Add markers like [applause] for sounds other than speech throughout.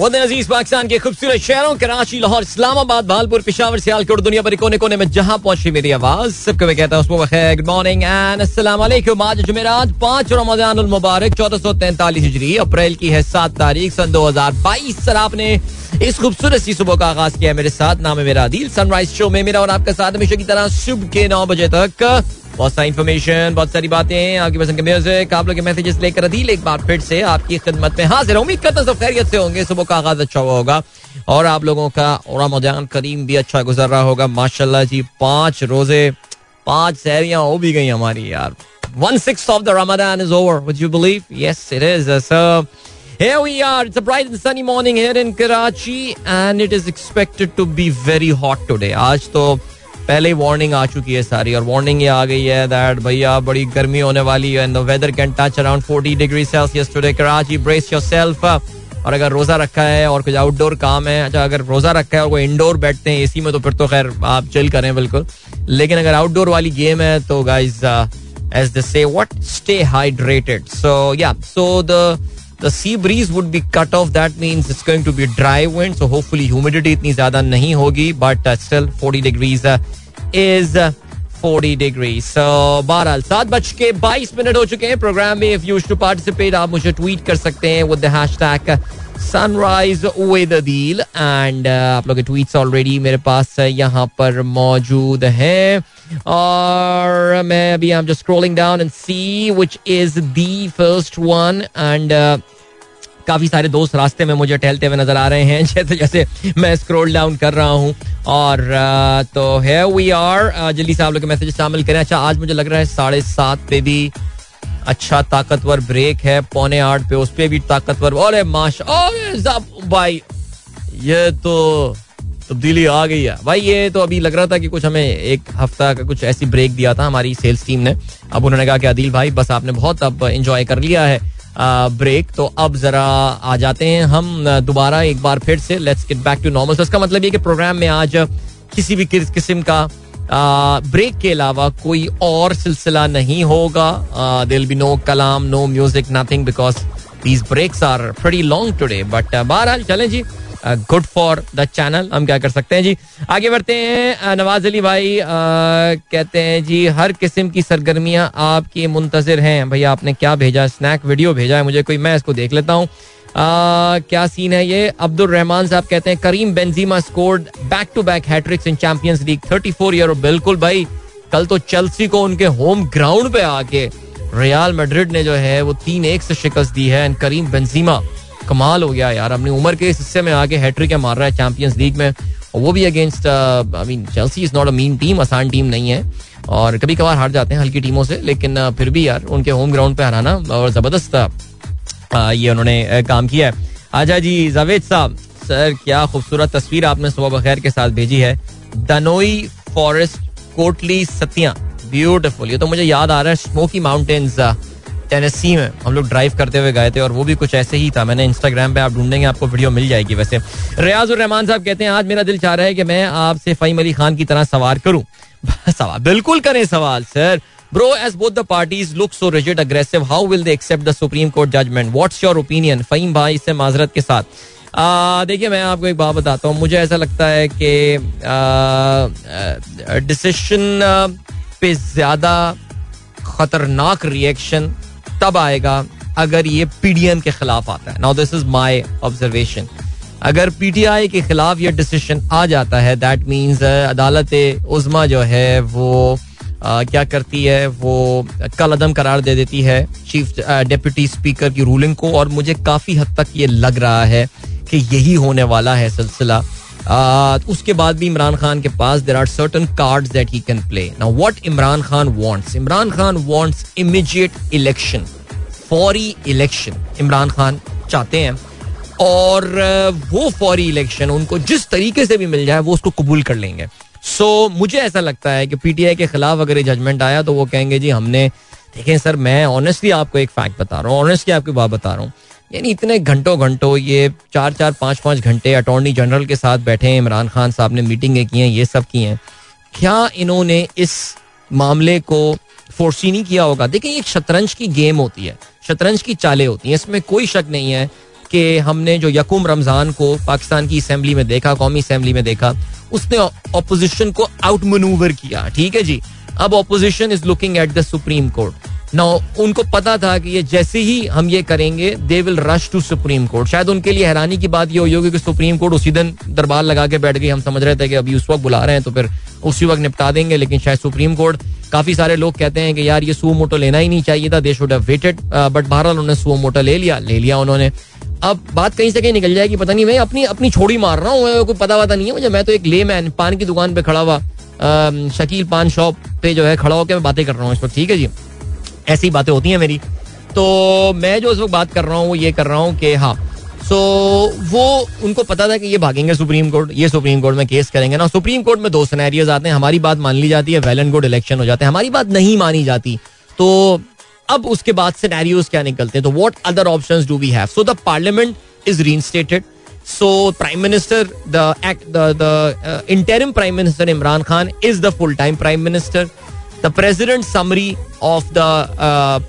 वतन अज़ीज़ पाकिस्तान के खूबसूरत शहरों, कराची, लाहौर, इस्लामाबाद, भालपुर, पिशावर, सियालकोट, दुनिया भर कोने कोने में जहाँ पहुँची मेरी आवाज़, सबको मैं कहता हूँ गुड मॉर्निंग एंड अस्सलाम वालेकुम आज जुमेरात पाँच रमज़ान मुबारक, चौदह सौ तैंतालीस हिजरी, अप्रैल की है सात तारीख, सन दो हज़ार बाईस। सर, आपने इस खूबसूरत सी सुबह का आगाज़ किया मेरे साथ, नाम है मेरा दिल सनराइज शो में, मेरा और आपका साथ हमेशा की तरह सुबह के नौ बजे तक। बहुत सारी इन्फॉर्मेशन बहुत सारी बातें आपकी पसंद के म्यूज़िक आप लोग के मैसेजेस लेकर अदील एक बार फिर से आपकी खिदमत में हाजिर उम्मीद करता हूँ खैरियत से होंगे सुबह का आगाज़ अच्छा हुआ होगा और आप लोगों का रमज़ान करीम भी अच्छा गुजर रहा होगा माशाल्लाह जी पाँच रोज़े पाँच सहरियाँ हो भी गई हमारी यार one six of the Ramzan is over would you believe yes it is so Here we are. It's a bright and sunny morning here in Karachi, and it is expected to be very hot today. आज तो पहले warning आ चुकी है सारी और warning ये आ गई है दैट भैया बड़ी गर्मी होने वाली है and the weather can touch around 40 degree Celsius today Karachi brace yourself और अगर रोजा रखा है और कुछ आउटडोर काम है अच्छा अगर रोजा रखा है और कोई इंडोर बैठते हैं एसी में तो फिर तो खैर आप चिल करें बिल्कुल। लेकिन अगर आउटडोर वाली गेम है तो guys as they say what stay hydrated so या so the the sea breeze would be cut off that means it's going to be dry wind so hopefully humidity इतनी ज़्यादा नहीं होगी uh, 40 degrees uh, is uh, 40 degrees so बहरहाल सात बज के बाईस मिनट हो चुके हैं प्रोग्राम में इफ़ यूज़ टू पार्टिसिपेट आप मुझे ट्वीट कर सकते हैं with the hashtag sunrise with Adeel and आप लोग के ट्वीट्स ऑलरेडी मेरे पास यहाँ पर मौजूद हैं। और मैं अभी I am just scrolling down and see which is the first one and काफ़ी सारे दोस्त रास्ते में मुझे टहलते हुए नज़र आ रहे हैं, [laughs] जैसे जैसे मैं स्क्रॉल डाउन कर रहा हूँ। और तो है वी आर जल्दी से आप लोग मैसेज शामिल करें। अच्छा आज मुझे लग रहा है साढ़े सात पे भी अच्छा ताकतवर ब्रेक है, पौने आठ पे उस पे भी ताकतवर। अरे माशा भाई, ये तो तब्दीली आ गई है। भाई, ये तो अभी लग रहा था कि कुछ हमें एक हफ़्ता का कुछ ऐसी ब्रेक दिया था हमारी सेल्स टीम ने। अब उन्होंने कहा कि अदिल भाई, बस आपने बहुत अब इंजॉय कर लिया है ब्रेक तो अब जरा आ जाते हैं हम, दोबारा एक बार फिर से। Let's get back to normal इसका मतलब ये कि प्रोग्राम में आज किसी भी किस्म का ब्रेक के अलावा कोई और सिलसिला नहीं होगा। दिल be no Kalam no music nothing because these breaks are pretty long today but बहरहाल चलें जी। गुड फॉर द चैनल हम क्या कर सकते हैं जी? आगे बढ़ते हैं नवाज़ अली भाई आ, कहते हैं जी हर किस्म की सरगर्मियाँ आपकी मुंतजर हैं। भैया आपने क्या भेजा? स्नैक वीडियो भेजा है मुझे कोई मैं इसको देख लेता हूँ। क्या सीन है ये? अब्दुल रहमान साहब कहते हैं, Karim Benzema scored back to back hattricks in Champions League 34 year बिल्कुल भाई, कल तो चेल्सी को उनके होम ग्राउंड पे आके रियाल मैड्रिड ने जो है, वो तीन एक से शिकस्त दी है एंड करीम बेंजीमा, कमाल हो गया यार, अपनी उम्र के इस हिस्से में आके हैट्रिक मार रहा है चैंपियंस लीग में? और वो भी against I mean Chelsea is not a mean team आसान टीम नहीं है, और कभी कभार हार जाते हैं हल्की टीमों से, लेकिन फिर भी यार, उनके होम ग्राउंड पे हराना और ज़बरदस्त ये उन्होंने काम किया है। आजा जी, जावेद साहब, सर, क्या खूबसूरत तस्वीर आपने सुबह बखैर के साथ भेजी है। दनोई फॉरेस्ट, कोटली सतिया ब्यूटिफुल ये तो मुझे याद आ रहा है, स्मोकी माउंटेन्स टेनेसी में। हम लोग ड्राइव करते हुए गए थे और वो भी कुछ ऐसे ही था। मैंने इंस्टाग्राम पे आप ढूंढेंगे, आपको वीडियो मिल जाएगी वैसे। रियाज रहमान साहब कहते हैं, आज मेरा दिल चाह रहा है कि मैं आपसे फ़हीम अली खान की तरह सवार करूँ। [laughs] सवाल, बिल्कुल करें सवाल, sir. Bro, as both the parties look so rigid, aggressive, how will they accept the Supreme Court judgment? What's your opinion? Fahim भाई इससे माजरत के साथ देखिए मैं आपको एक बात बताता हूँ मुझे ऐसा लगता है कि डिसीशन पे ज़्यादा खतरनाक रिएक्शन तब आएगा अगर ये पीडीएम के खिलाफ आता है now this is my observation अगर पीटीआई के खिलाफ ये डिसीज़न आ जाता है दैट मींस अदालत उजमा जो है वो क्या करती है, वो कल अदम करार दे देती है चीफ डिप्टी स्पीकर की रूलिंग को, और मुझे काफ़ी हद तक ये लग रहा है कि यही होने वाला है सिलसिला। उसके बाद भी इमरान खान के पास there are certain card that he can play now what Imran Khan wants Imran Khan wants immediate election फौरी इलेक्शन इमरान खान चाहते हैं। और वो फौरी इलेक्शन उनको जिस तरीके से भी मिल जाए, वो उसको कबूल कर लेंगे। सो so, मुझे ऐसा लगता है कि पीटीआई के खिलाफ अगर ये जजमेंट आया तो वो कहेंगे जी हमने देखें सर मैं ऑनेस्टली आपको एक फैक्ट बता रहा हूँ ऑनेस्टली आपकी बात बता रहा हूँ। यानी इतने घंटों घंटों ये चार चार पाँच पाँच घंटे अटॉर्नी जनरल के साथ बैठे हैं इमरान खान साहब ने मीटिंगें की हैं ये सब की हैं। क्या इन्होंने इस मामले को फोर्सी नहीं किया होगा? देखिए एक शतरंज की गेम होती है शतरंज की चालें होती हैं इसमें कोई शक नहीं है। कि हमने जो यकुम रमज़ान को पाकिस्तान की असम्बली में देखा, कौमी असम्बली में देखा, उसने ऑपोजिशन को आउट मनूवर किया। ठीक है जी? अब opposition is looking at the supreme court ना उनको पता था कि ये जैसे ही हम ये करेंगे they will rush to supreme court शायद उनके लिए हैरानी की बात ये हुई होगी कि सुप्रीम कोर्ट उसी दिन दरबार लगा के बैठ गई। हम समझ रहे थे कि अभी उस वक्त बुला रहे हैं तो फिर उसी वक्त निपटा देंगे, लेकिन शायद सुप्रीम कोर्ट काफ़ी सारे लोग कहते हैं कि यार, ये सू मोटो लेना ही नहीं चाहिए था they should have waited but बहरहाल उन्होंने सू मोटो ले लिया। ले लिया उन्होंने। अब बात कहीं से कहीं निकल जाएगी, पता नहीं, मैं अपनी अपनी छोड़ी मार रहा हूँ कोई पता वता नहीं है मुझे। मैं तो एक ले मैन पान की दुकान पे खड़ा हुआ शकील पान शॉप पे जो है खड़ा होकर मैं बातें कर रहा हूँ इस वक्त, ठीक है जी? ऐसी बातें होती हैं मेरी। तो मैं जो इस वक्त बात कर रहा हूँ, वो ये कर रहा हूँ कि हाँ सो वो उनको पता था कि ये भागेंगे सुप्रीम कोर्ट, ये सुप्रीम कोर्ट में केस करेंगे ना। सुप्रीम कोर्ट में दो सिनेरियोज आते हैं, हमारी बात मान ली जाती है वेल एंड गुड इलेक्शन हो जाते हैं, हमारी बात नहीं मानी जाती। तो अब उसके बाद सिनेरियोज क्या निकलते हैं? तो what other options do we have so the parliament is reinstated so prime minister the act the interim prime minister Imran Khan is the full time prime minister the president summary of the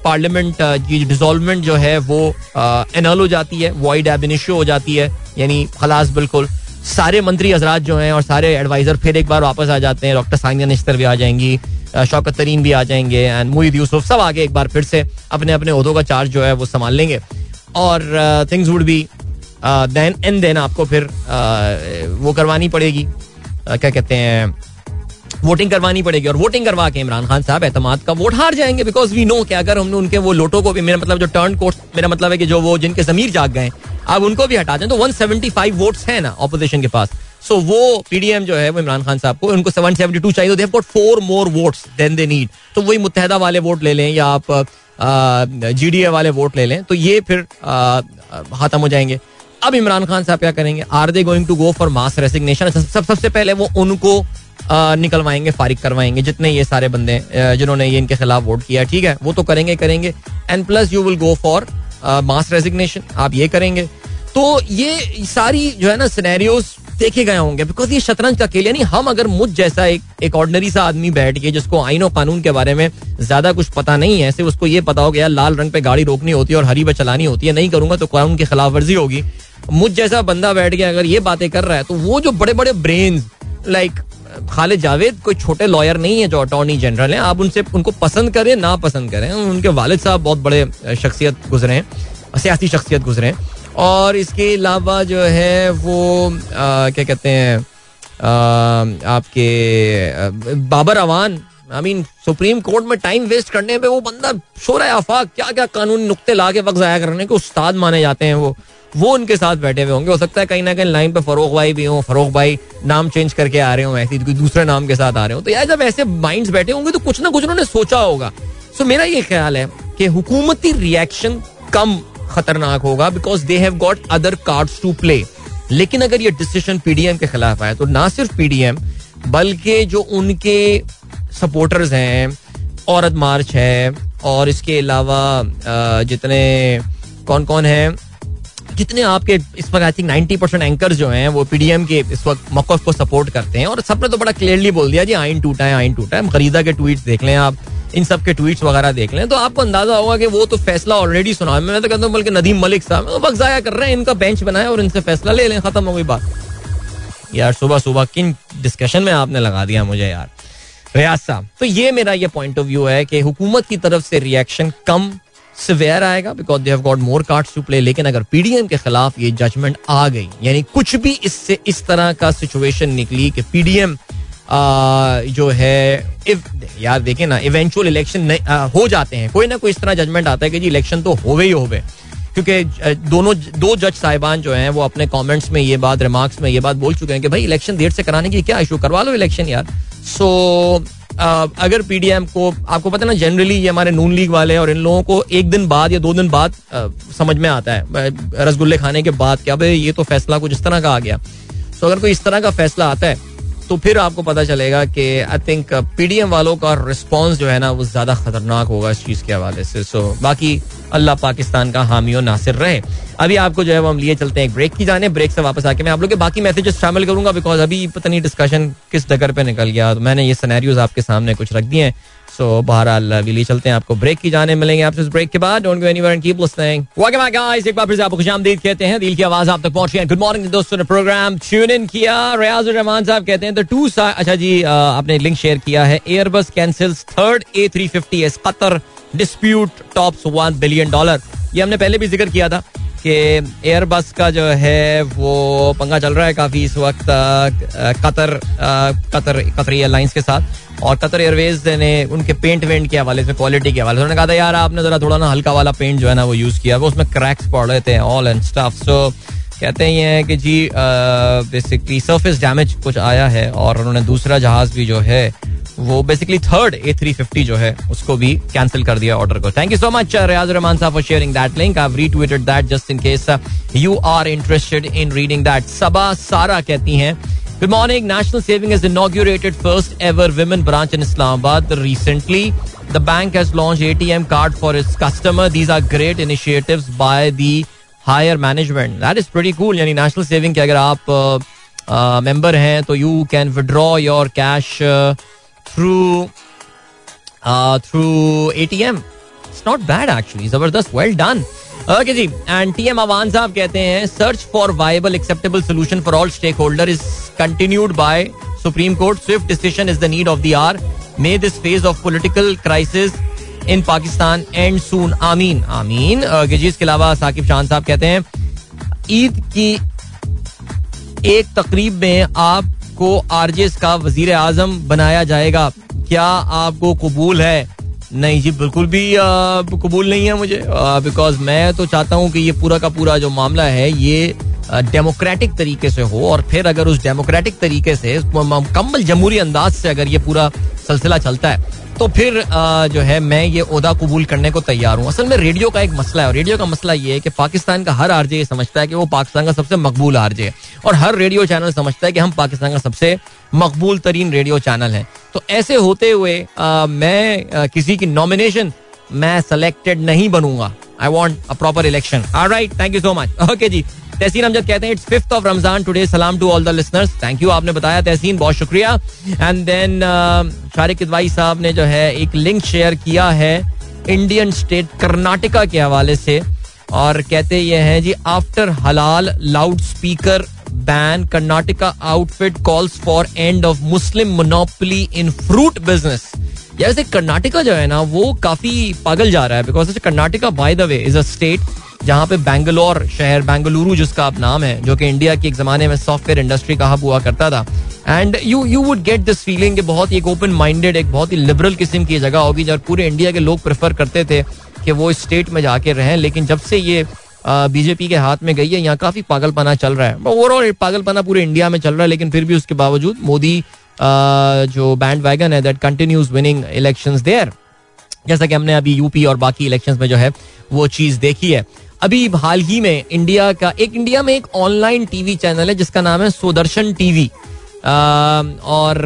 parliament dissolvement जो है वो anal uh, हो जाती है void एबिनिशो हो जाती है यानी खलास बिल्कुल। सारे मंत्री हजरात जो हैं और सारे एडवाइजर फिर एक बार वापस आ जाते हैं। डॉक्टर सानिया निश्तर भी आ जाएँगी शौकत तरीन भी आ जाएँगे एंड मुहिद यूसुफ सब आगे एक बार फिर से अपने अपने उहदों का चार्ज जो है वो संभाल लेंगे। और things would be then and then आपको फिर वो करवानी पड़ेगी। क्या कहते हैं वोटिंग करवानी पड़ेगी और वोटिंग करवा के इमरान खान साहब एतमाद का वोट हार जाएँगे बिकॉज़ वी नो कि अगर हमने उनके वो लोटो को भी, मेरा मतलब जो टर्न कोर्स मेरा मतलब है कि जो वो जिनके जमीर जाग गए अब उनको भी हटा दें। तो 175 वोट्स हैं ना ऑपोजिशन के पास। सो so, वो पीडीएम जो है वो इमरान खान साहब को उनको 772 चाहिए। Have got four more votes than they need तो वही मुत्तहदा वाले वोट ले लें या आप जीडीए वाले वोट ले लें। तो ये फिर खत्म हो जाएँगे। अब इमरान खान साहब क्या करेंगे? Are they going to go for mass resignation सब सबसे पहले वो उनको निकलवाएँगे फारिग करवाएँगे। जितने ये सारे बंदे जिन्होंने ये इनके खिलाफ वोट किया ठीक है वो तो करेंगे करेंगे। And plus you will go for mass resignation आप ये करेंगे। तो ये सारी जो है ना सिनेरियोज देखे गए होंगे बिकॉज़ ये शतरंज का खेल, यानी हम अगर मुझ जैसा एक एक ऑर्डनरी सा आदमी बैठ के, जिसको आइन और कानून के बारे में ज़्यादा कुछ पता नहीं है, सिर्फ़ उसको ये पता हो गया लाल रंग पे गाड़ी रोकनी होती है और हरी पे चलानी होती है, नहीं करूँगा तो कानून की खिलाफ वर्जी होगी? मुझ जैसा बंदा बैठ के अगर ये बातें कर रहा है तो वो जो बड़े बड़े ब्रेन लाइक खालिद जावेद कोई छोटे लॉयर नहीं है जो अटॉर्नी जनरल हैं। आप उनसे उनको पसंद करें ना पसंद करें। उनके वालिद साहब बहुत बड़े शख्सियत गुजरे हैं सियासी शख्सियत गुजरे हैं। और इसके अलावा जो है वो आ, क्या कहते हैं आपके Babar Awan I mean supreme court में टाइम वेस्ट करने पे वो बंदा शोर आफाक क्या क्या कानूनी नुकते ला के वक्त जाया करने के उस्ताद माने जाते हैं वो। वो उनके साथ बैठे हुए होंगे। हो सकता है कहीं ना कहीं लाइन पे फरोख भाई भी हो, फरोख भाई नाम चेंज करके आ रहे हो, ऐसे कोई दूसरे नाम के साथ आ रहे हो। तो यार जब ऐसे माइंड्स बैठे होंगे तो कुछ ना कुछ उन्होंने सोचा होगा। सो मेरा ये ख्याल है कि हुकूमती रिएक्शन कम खतरनाक होगा because they have got other cards to play लेकिन अगर ये डिसीज़न पीडीएम के खिलाफ आए तो ना सिर्फ़ पीडीएम बल्कि जो उनके सपोर्टर्स हैं, औरत मार्च है, और इसके अलावा जितने कौन कौन हैं? जितने आपके इस वक्त I think ninety percent anchor जो हैं, वो पीडीएम के इस वक्त मौकफ को सपोर्ट करते हैं। और सबने तो बड़ा क्लियरली बोल दिया, जी आइन टूटा है आइन टूटा है। खरीदा के ट्वीट देख लें आप, इन सब के ट्वीट्स वगैरह देख लें। तो आपको अंदाज़ा होगा कि वो तो फैसला ऑलरेडी सुना मैं तो कहता हूँ, बल्कि नदीम मलिक साहब तो वक्त जाया कर रहे हैं, इनका बेंच बनाए और इनसे फैसला ले लें, खत्म हो गई बात। यार सुबह सुबह किन डिस्कशन में आपने लगा दिया मुझे यार? रियाज साहब तो ये मेरा ये पॉइंट ऑफ़ व्यू है कि हुकूमत की तरफ़ से रिएक्शन कम सिवेयर आएगा because they have got more cards to play लेकिन अगर पीडीएम के खिलाफ ये जजमेंट आ गई, यानी कुछ भी इससे इस तरह का सिचुएशन निकली कि पीडीएम जो है इफ़ यार देखें ना इवेंचुअल इलेक्शन हो जाते हैं। कोई ना कोई इस तरह जजमेंट आता है कि जी इलेक्शन तो होवे ही होवे। क्योंकि दोनों, दो जज साहिबान जो हैं, वो अपने कमेंट्स में ये बात रिमार्क्स में ये बात बोल चुके हैं कि भाई इलेक्शन देर से कराने की क्या इशू करवा लो इलेक्शन यार। सो अगर पीडीएम को, आपको पता ना जनरली ये हमारे नून लीग वाले और इन लोगों को एक दिन बाद या दो दिन बाद समझ में आता है। रसगुल्ले खाने के बाद क्या भाई, ये तो फैसला कुछ इस तरह का आ गया। तो अगर कोई इस तरह का फैसला आता है तो फिर आपको पता चलेगा कि आई थिंक पीडीएम वालों का रिस्पॉन्स जो है ना, वो ज़्यादा खतरनाक होगा इस चीज़ के हवाले से। सो बाकी अल्लाह पाकिस्तान का हामी और नासिर रहे। अभी आपको जो है वो हम लिए चलते हैं एक ब्रेक की जाने ब्रेक से वापस आके मैं आप लोग के बाकी मैसेजेस शामिल करूँगा बिकॉज़ अभी पता नहीं डिस्कशन किस डगर पे निकल गया। तो मैंने ये सनेरियोज आपके सामने कुछ रख दिए हैं। सो बहरहाल, अभी लिए चलते हैं आपको ब्रेक की जाने मिलेंगे आपसे इस ब्रेक के बाद। Don't go anywhere and keep listening welcome guys एक बार फिर से आपको खुशामदीद कहते हैं। दिल की आवाज़ आप तक पहुँच गई गुड मॉर्निंग दोस्तों ने प्रोग्राम ट्यून इन किया। रियाज रहमान साहब कहते हैं द टू अच्छा जी आपने लिंक शेयर किया है। Airbus cancels third A three fifty s Qatar dispute tops one billion dollar ये हमने पहले भी ज़िक्र किया था कि एयरबस का जो है, वो पंगा चल रहा है काफ़ी इस वक्त कतर कतर कतर एयरलाइंस के साथ। और कतर एयरवेज ने उनके पेंट वेंट के हवाले से क्वालिटी के हवाले से उन्होंने कहा था, यार, आपने जरा थोड़ा ना हल्का वाला पेंट जो है ना वो यूज़ किया वो उसमें क्रैक्स पड़ रहे थे ऑल एंड स्टफ़ सो कहते हैं ये है कि जी बेसिकली सरफेस डैमेज कुछ आया है और उन्होंने दूसरा जहाज़ भी जो है, वो basically third A three fifty जो है, उसको भी कैंसिल कर दिया ऑर्डर को। Thank you so much Riyaz Rahman sahab for sharing that link I read that just in case you are interested in reading that Saba Sara कहती हैं good morning national saving is inaugurated first ever women branch in Islamabad recently the bank has launch ATM card for its customer these are great initiatives by the higher management that is pretty cool. यानी national saving के अगर आप member uh, हैं तो you can withdraw your cash through through A T M it's not bad actually ज़बरदस्त well done okay ji and T M Awan sahab कहते हैं search for viable acceptable solution for all stakeholder is continued by supreme court swift decision is the need of the hour may this phase of political crisis in Pakistan and soon, आमीन। आमीन। जी इसके अलावा साकिब शान साहब कहते हैं, ईद की एक तकरीब में आपको आरजेस का वज़ीर आज़म बनाया जाएगा। क्या आपको कबूल है? नहीं जी, बिल्कुल भी कबूल नहीं है मुझे। बिकॉज़ मैं तो चाहता हूँ कि ये पूरा का पूरा जो मामला है, ये डेमोक्रेटिक तरीके से हो और फिर अगर उस डेमोक्रेटिक तरीके से, मुकम्मल जमहूरी अंदाज से अगर ये पूरा सिलसिला चलता है। तो फिर जो है, मैं ये उहदा कबूल करने को तैयार हूँ। असल में रेडियो का एक मसला है रेडियो का मसला ये है कि पाकिस्तान का हर आरजे ये समझता है कि वो पाकिस्तान का सबसे मकबूल आरजे है, और हर रेडियो चैनल समझता है कि हम पाकिस्तान का सबसे मकबूल तरीन रेडियो चैनल है। तो ऐसे होते हुए मैं किसी की नॉमिनेशन मैं सेलेक्टेड नहीं बनूँगा। I want a proper election right thank you so much okay जी तहसीन अमजद कहते हैं it's fifth of Ramzan today सलाम to all the listeners thank you आपने बताया, तहसीन, बहुत शुक्रिया। एंड देन शारिक इदवाई साहब ने जो है एक लिंक शेयर किया है इंडियन स्टेट कर्नाटका के हवाले से और कहते ये हैं, जी आफ्टर हलाल loudspeaker ban Karnataka outfit calls for end of Muslim monopoly in fruit business जैसे कर्नाटका जो है ना, वो काफ़ी पागल जा रहा है because Karnataka by the way is a state जहाँ पे बैंगलोर, शहर बेंगलुरु, जिसका आप नाम है, जो कि इंडिया की एक जमाने में सॉफ्टवेयर इंडस्ट्री का हब हुआ करता था। And you you would get this feeling कि बहुत ही एक ओपन माइंडेड एक बहुत ही लिबरल किस्म की जगह होगी जब पूरे इंडिया के लोग प्रेफर करते थे कि वो स्टेट में जाके रहें। लेकिन जब से ये बीजेपी के हाथ में गई है, यहाँ काफ़ी पागलपना चल रहा है। ओवरऑल पागलपना पूरे इंडिया में चल रहा है, लेकिन फिर भी उसके बावजूद मोदी जो बैंड वैगन है that continues winning election there जैसा कि हमने अभी यूपी और बाकी इलेक्शंस में जो है, वो चीज़ देखी है। अभी हाल ही में इंडिया का एक इंडिया में एक ऑनलाइन टीवी चैनल है जिसका नाम है सुदर्शन टीवी और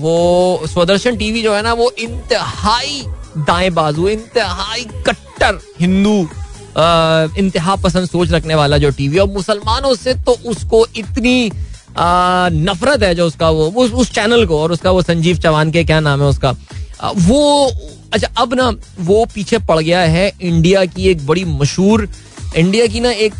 वो स्वदर्शन टीवी जो है ना वो इंतहाई दाएँ बाजू इंतहाई कट्टर हिंदू इंतहा पसंद सोच रखने वाला जो टीवी और मुसलमानों से तो उसको इतनी आ, नफरत है जो उसका वो उस, उस चैनल को और उसका वो संजीव चौहान के क्या नाम है उसका आ, वो अच्छा अब ना वो पीछे पड़ गया है इंडिया की एक बड़ी मशहूर इंडिया की ना एक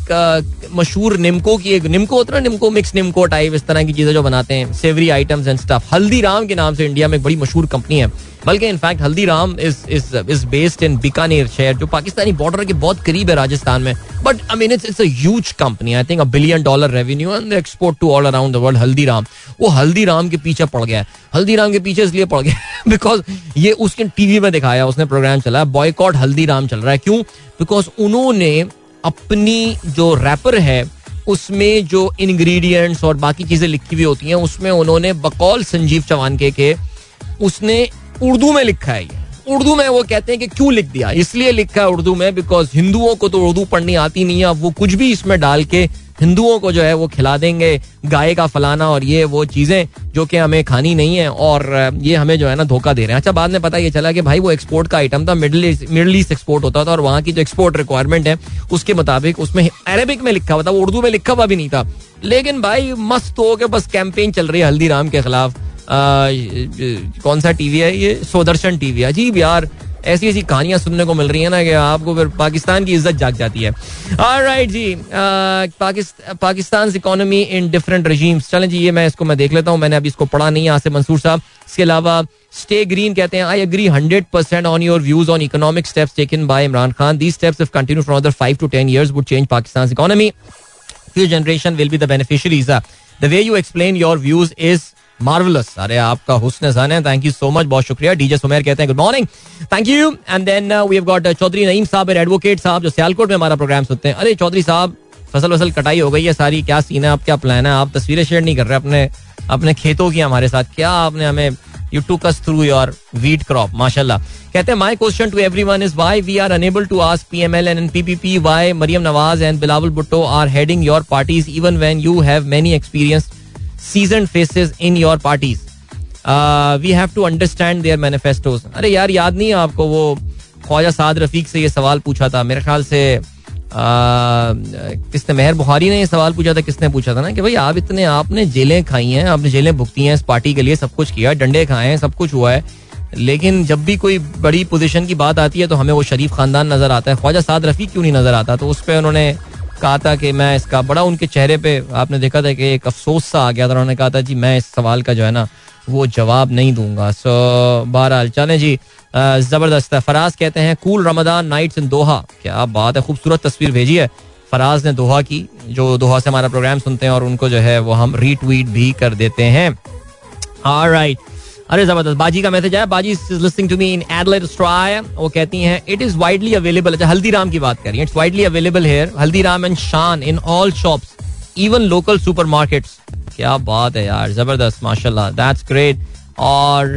मशहूर निमको की एक निमको होता है निमको मिक्स निमको टाइप इस तरह की चीज़ें जो बनाते हैं savoury items and stuff Haldiram के नाम से इंडिया में एक बड़ी मशहूर कंपनी है। बल्कि in fact Haldiram is is is based in Bikaner शहर, जो पाकिस्तानी बॉर्डर के बहुत करीब है राजस्थान में। But I mean it's it's a company I think a billion dollar revenue and export to all around the world Haldiram. वो हल्दीराम के पीछे पड़ गया है। हल्दीराम के पीछे इसलिए पड़ गया बिकॉज़ [laughs] ये उसके टीवी में दिखाया, उसने प्रोग्राम चला बॉयकॉट हल्दीराम चल रहा है। क्यों? बिकॉज़ उन्होंने अपनी जो रैपर है उसमें जो इंग्रेडिएंट्स और बाकी चीज़ें लिखी हुई होती हैं उसमें उन्होंने बकौल संजीव चौहान के, के उसने उर्दू में लिखा है उर्दू में वो कहते हैं कि क्यों लिख दिया? इसलिए लिखा है उर्दू में बिकॉज़ हिंदुओं को तो उर्दू पढ़नी आती नहीं है अब वो कुछ भी इसमें डाल के हिंदुओं को जो है वो खिला देंगे गाय का फलाना और ये वो चीज़ें जो कि हमें खानी नहीं है और ये हमें जो है ना धोखा दे रहे हैं। अच्छा बाद में पता ये चला कि भाई वो एक्सपोर्ट का आइटम था मिडल मिडल ईस्ट एक्सपोर्ट होता था और वहाँ की जो एक्सपोर्ट रिक्वायरमेंट है, उसके मुताबिक उसमें अरेबिक में लिखा हुआ था, वो उर्दू में लिखा हुआ भी नहीं था। लेकिन भाई मस्त हो के बस कैंपेन चल रही है हल्दीराम के खिलाफ। कौन सा टीवी है ये? सोदर्शन टीवी अजीब यार ऐसी ऐसी कहानियाँ सुनने को मिल रही है ना कि आपको फिर पाकिस्तान की इज़्ज़त जाग जाती है। Right ji Pakistan economy in different regimes चलें जी, ये मैं इसको मैं देख लेता हूँ, मैंने अभी इसको पढ़ा नहीं से मंसूर साहब। इसके अलावा स्टे ग्रीन कहते हैं I agree hundred percent on your views on economic steps taken by Imran Khan the steps if continue for other five to ten years would change Pakistan economy future generation will be the beneficiaries the way you explain your views is marvellous अरे, आपका हुस्न सन है। Thank you so much बहुत शुक्रिया। DJ Sumer कहते हैं good morning thank you and then we have got Chaudhry Naeem sahab advocate sahab जो सियालकोट में हमारा प्रोग्राम सुनते हैं। अरे, चौधरी साहब फ़सल वसल कटाई हो गई है सारी। क्या सीन है? आप क्या प्लान है? आप तस्वीरें शेयर नहीं कर रहे अपने अपने खेतों की हमारे साथ। क्या आपने हमें you took us through your wheat crop माशाल्लाह। कहते हैं my question to everyone is why we are unable to ask PML and PPP why Maryam Nawaz and Bilawal Bhutto are heading your parties even when you have many experience seasoned faces in your parties we have to understand their manifestos अरे यार, याद नहीं है आपको वो ख्वाजा साद रफीक से ये सवाल पूछा था? मेरे ख्याल से किसने, मेहर बुखारी ने ये सवाल पूछा था, किसने पूछा था ना कि भाई आप इतने, आपने जेलें खाई हैं, आपने जेलें भुगती हैं इस पार्टी के लिए, सब कुछ किया, डंडे खाए हैं, सब कुछ हुआ है। लेकिन जब भी कोई बड़ी पोजीशन की बात आती है तो हमें वो शरीफ खानदान नज़र आता है। ख्वाजा साद रफीक क्यों नहीं नज़र आता? तो उस पर उन्होंने कहा था कि मैं इसका बड़ा उनके चेहरे पे आपने देखा था कि एक अफसोस सा आ गया था। उन्होंने कहा था, जी, मैं इस सवाल का जो है ना, वो जवाब नहीं दूँगा। सो बहरहाल, चले जी ज़बरदस्त है। फराज कहते हैं, cool Ramadan nights in Doha. क्या बात है, खूबसूरत तस्वीर भेजी है। फराज ने दोहा की, जो दोहा से हमारा प्रोग्राम सुनते हैं और उनको जो है वो हम रीट्वीट भी कर देते हैं। राइट अरे, ज़बरदस्त। बाजी का मैसेज आया। बाजी is listening to me in Adelaide Australia वो कहती हैं इट इज़ वाइडली अवेलेबल अच्छा हल्दीराम की बात करें it's widely available here Haldiram and Shan in all shops even local supermarkets क्या बात है यार, ज़बरदस्त, माशाल्लाह। दैट्स ग्रेट और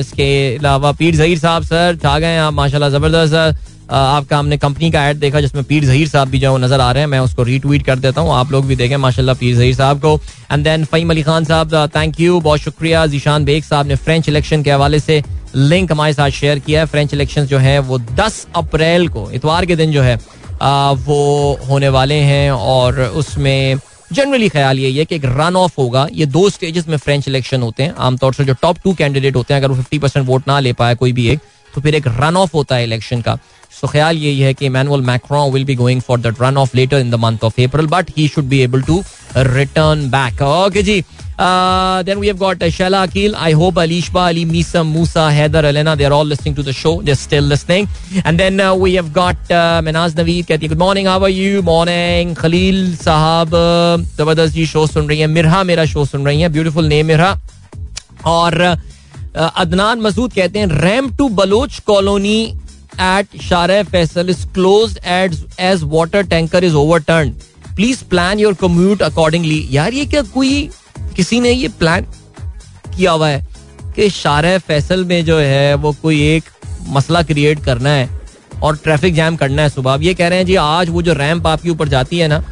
इसके अलावा पीर जहीर साहब, सर छा गए आप, माशाल्लाह, ज़बरदस्त आपका हमने कंपनी का ऐड देखा जिसमें पीर जहीर साहब भी जो नज़र आ रहे हैं। मैं उसको रीट्वीट कर देता हूँ। आप लोग भी देखें, माशाल्लाह पीर जहीर साहब को। And then Faheem Ali Khan sahab thank you बहुत शुक्रिया। जीशान बेग साहब ने फ्रेंच इलेक्शन के हवाले से लिंक हमारे साथ शेयर किया है। फ्रेंच इलेक्शन जो है वो 10 अप्रैल को, इतवार के दिन जो है वो होने वाले हैं। और उसमें जनरली ख्याल यही है कि एक रन ऑफ़ होगा। ये दो स्टेजेस में फ्रेंच इलेक्शन होते हैं। आमतौर से जो टॉप टू कैंडिडेट होते हैं, अगर वो फिफ्टी परसेंट वोट ना ले पाए कोई भी एक तो फिर एक रन ऑफ़ होता है इलेक्शन का। सो ख्याल यही है कि Manuel Macron will be going for that runoff later in the month of April but he should be able to return back okay ji Uh, have got uh, Shela Akil. I hope Alishba, Ali Misa, Musa, Heather, Elena, they're all listening to the show. They're still listening. And then uh, we have got uh, Manaz Naveed कहती है good morning, how are you? Morning. Khalil साहब ज़बरदस्त जी show सुन रही है मिरहा मेरा show सुन रही है beautiful name Mirha और अदनान मसूद कहते हैं ramp to Baloch colony at Shahrah Faisal is close as water tanker is overturn please plan your commute accordingly यार, ये क्या कोई, किसी ने ये प्लान किया हुआ है कि शार फैसल में जो है, वो कोई एक मसला क्रिएट करना है और ट्रैफ़िक जैम करना है सुबह। अब ये कह रहे हैं जी, आज वो जो रैंप आपके ऊपर जाती है ना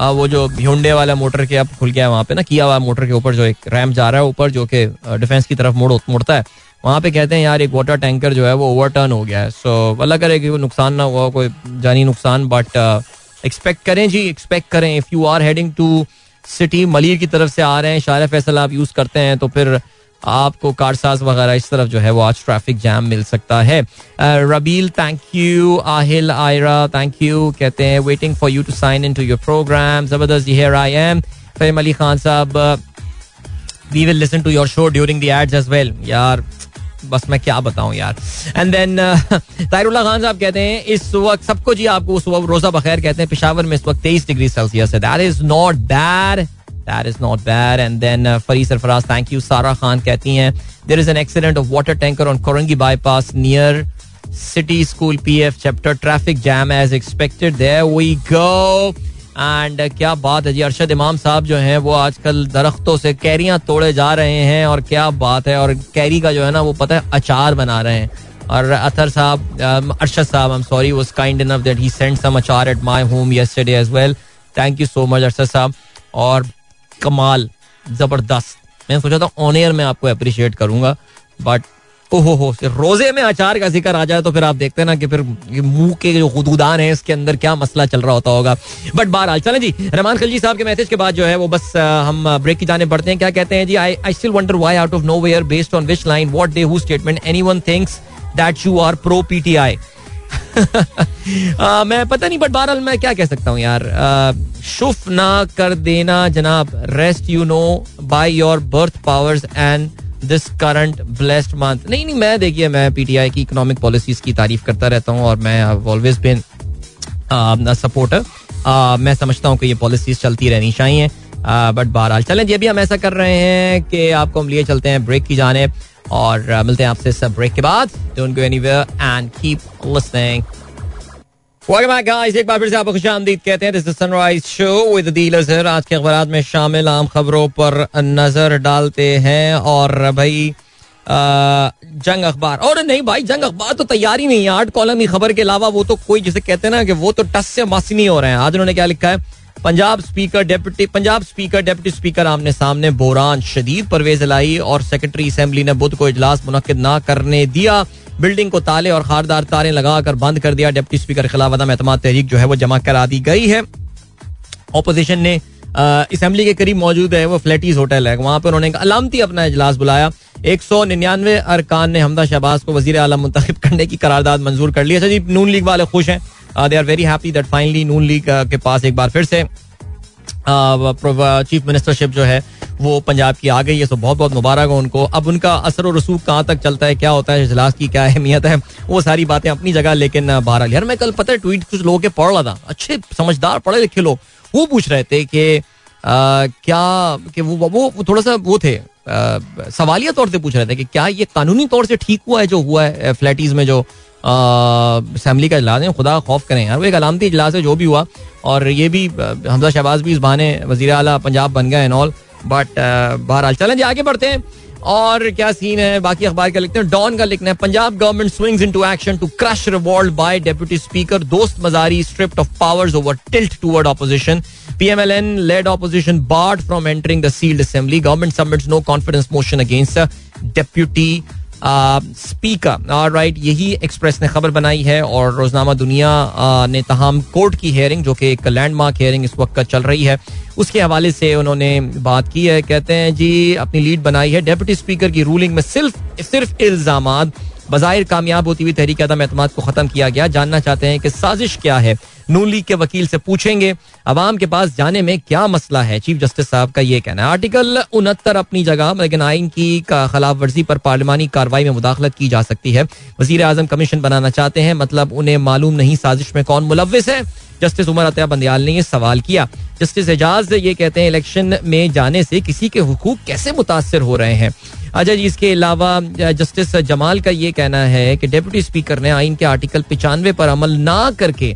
वो जो ह्यूंडे वाला मोटर के अब खुल गया है वहाँ पे ना किया हुआ मोटर के ऊपर जो एक रैम्प जा रहा है, ऊपर जो कि डिफेंस की तरफ़ मुड़, मुड़ता है। वहाँ पे कहते हैं, यार, एक वाटर टैंकर जो है, वो ओवरटर्न हो गया है. सो अल्लाह करे कि वो नुकसान ना हुआ, कोई जानी नुकसान बट एक्सपेक्ट करें जी एक्सपेक्ट करें। If you are heading to city Malir की तरफ़ से आ रहे हैं शार फैसल आप यूज़ करते हैं तो फिर आपको कारसाज वगैरह इस तरफ़ जो है, वो आज ट्रैफ़िक जैम मिल सकता है। Rabeel thank you Aahil Ayra thank you कहते हैं waiting for you to sign in to your program ज़बरदस्त here I am Fahim Ali Khan sahab we will listen to your show during the ads as well यार बस मैं क्या बताऊँ यार। And then Tairullah Khan साहब कहते हैं, इस वक्त सबको जी आपको उस वक्त रोजा बखैर कहते हैं, पिशावर में इस वक्त तेईस डिग्री सेल्सियस है। That is not bad that is not bad and then Fari Sarfaraz thank you Sara Khan कहती हैं there is an accident of water tanker on Korangi bypass near city school P F chapter traffic jam as expected there we and क्या बात है जी? अरशद इमाम साहब जो हैं, वो आजकल दरख्तों से कैरियाँ तोड़े जा रहे हैं और क्या बात है? और कैरी का जो है ना, वो पता है अचार बना रहे हैं। और Athar sahab Arshad sahab I am sorry was kind enough that he send some achar at my home yesterday as well thank you so much Arshad sahab. और कमाल, ज़बरदस्त। मैंने सोचा था ऑन एयर में आपको अप्रिशिएट करूँगा बट ओहो हो रोज़े में अचार का ज़िक्र आ जाए तो फिर आप देखते हैं ना कि फिर मुँह के जो खुदूदान है, इसके अंदर क्या मसला चल रहा होता होगा। बट बहरहाल, चलें जी, रहमान खलजी साहब के मैसेज के बाद जो है वो बस हम ब्रेक की जाने पड़ते हैं। क्या कहते हैं जी I I still wonder why out of nowhere based on which line what they who statement anyone thinks that you are pro PTI मैं पता नहीं बट बहरहाल मैं क्या कह सकता हूँ यार। शुफ ना कर देना, जनाब। Rest you know by your birth powers and this current blessed month नहीं नहीं मैं देखिए मैं पीटीआई की इकोनॉमिक पॉलिसीज़ की तारीफ़ करता रहता हूँ और मैं ऑलवेज बिन सपोर्टर मैं समझता हूँ कि ये पॉलिसीज़ चलती रहनी चाहिए। बट बहरहाल चलें जी अभी हम ऐसा कर रहे हैं कि आपको हम लिए चलते हैं ब्रेक की जाने और uh, मिलते हैं आपसे सब ब्रेक के बाद. Don't go anywhere and keep listening welcome back guys एक बार फिर से आपको खुशामदीद कहते हैं this is sunrise show with dealers है आज के अखबार में शामिल आम खबरों पर नज़र डालते हैं और भाई जंग अखबार। और नहीं भाई, जंग अखबार तो तैयारी नहीं है आठ कॉलम की खबर के अलावा वो तो कोई, जिसे कहते हैं ना कि वो तो टस से मासी नहीं हो रहे हैं। आज उन्होंने क्या लिखा है? Punjab speaker deputy Punjab speaker deputy speaker आमने सामने बोरान शदीद परवेज लाई और सेक्रेटरी असेंबली ने बुध को इजलास मुनद ना करने दिया। बिल्डिंग को ताले और खारदार तारे लगाकर बंद कर दिया। डिप्टी स्पीकर के खिलाफ अदम एतम तहरीक जो है वो जमा करा दी गई है। ऑपोजिशन ने असेंबली के करीब मौजूद है वो फ्लैटीज होटल है। वहाँ पर उन्होंने अलामती अपना इजलास बुलाया। एक सौ निन्यानवे अरकान ने हमदा शहबाज को वज़ीर आलम मुंतब करने की करारदाद मंजूर कर ली। अच्छा जी, नून लीग वाले खुश हैं। They are very happy that finally Noon league के पास एक बार फिर से चीफ मिनिस्टरशिप जो है वो पंजाब की आ गई है तो बहुत बहुत मुबारक हो उनको। अब उनका असर और रसूख कहाँ तक चलता है, क्या होता है, इजलास की क्या अहमियत है, वो सारी बातें अपनी जगह, लेकिन बहरहाल, यार, मैं कल पता है ट्वीट कुछ लोगों के पढ़ रहा था, अच्छे समझदार, पढ़े लिखे लोग, वो पूछ रहे थे कि क्या, कि वो वो थोड़ा सा वो थे सवालिया तौर से पूछ रहे थे कि क्या ये कानूनी तौर से ठीक हुआ है, जो हुआ है फ्लैटीज में जो असम्बली का इजलास है, खुदा खौफ करें यार, वो एक अलामती इजलास है, जो भी हुआ, और ये भी हमजा शहबाज भी इस बहाने वजी अला पंजाब बन गए एंड ऑल बट बहरहाल, चलें जी, आगे बढ़ते हैं। और क्या सीन है? बाकी अखबार का लिखते हैं। डॉन का लिखना है, Punjab government swings into action to crush revolt by deputy speaker Dost Mazari stripped of powers over tilt toward opposition PMLN led opposition barred from entering the sealed assembly government submits no confidence motion against deputy speaker right यही express ने खबर बनाई है और रोजनामा दुनिया ने तहम court की hearing जो कि एक लैंडमार्क हेयरिंग इस वक्त चल रही है। उसके हवाले से उन्होंने बात की है, कहते हैं, जी, अपनी लीड बनाई है। डेप्यूटी स्पीकर की रूलिंग में सिर्फ़ सिर्फ़ इल्ज़ाम बाहिर कामयाब होती हुई तहरीक अदम अतमाद को खत्म किया गया। जानना चाहते हैं कि साजिश क्या है? नून लीग के वकील से पूछेंगे अवाम के पास जाने में क्या मसला है? चीफ जस्टिस साहब का ये कहना है। आर्टिकल उनहत्तर अपनी जगह लेकिन आइन की खिलाफ वर्जी पर पार्लिमानी कार्रवाई में मुदाखलत की जा सकती है। वज़ीर आज़म कमीशन बनाना चाहते हैं मतलब उन्हें मालूम नहीं साजिश में कौन मुलविस है। जस्टिस उमर अतया बंदयाल ने यह सवाल किया। जस्टिस एजाज ये कहते हैं, इलेक्शन में जाने से किसी के हकूक कैसे मुतासर हो रहे हैं? अच्छा जी, इसके अलावा जस्टिस जमाल का ये कहना है कि डेप्यूटी स्पीकर ने आइन के आर्टिकल पिचानवे पर अमल ना करके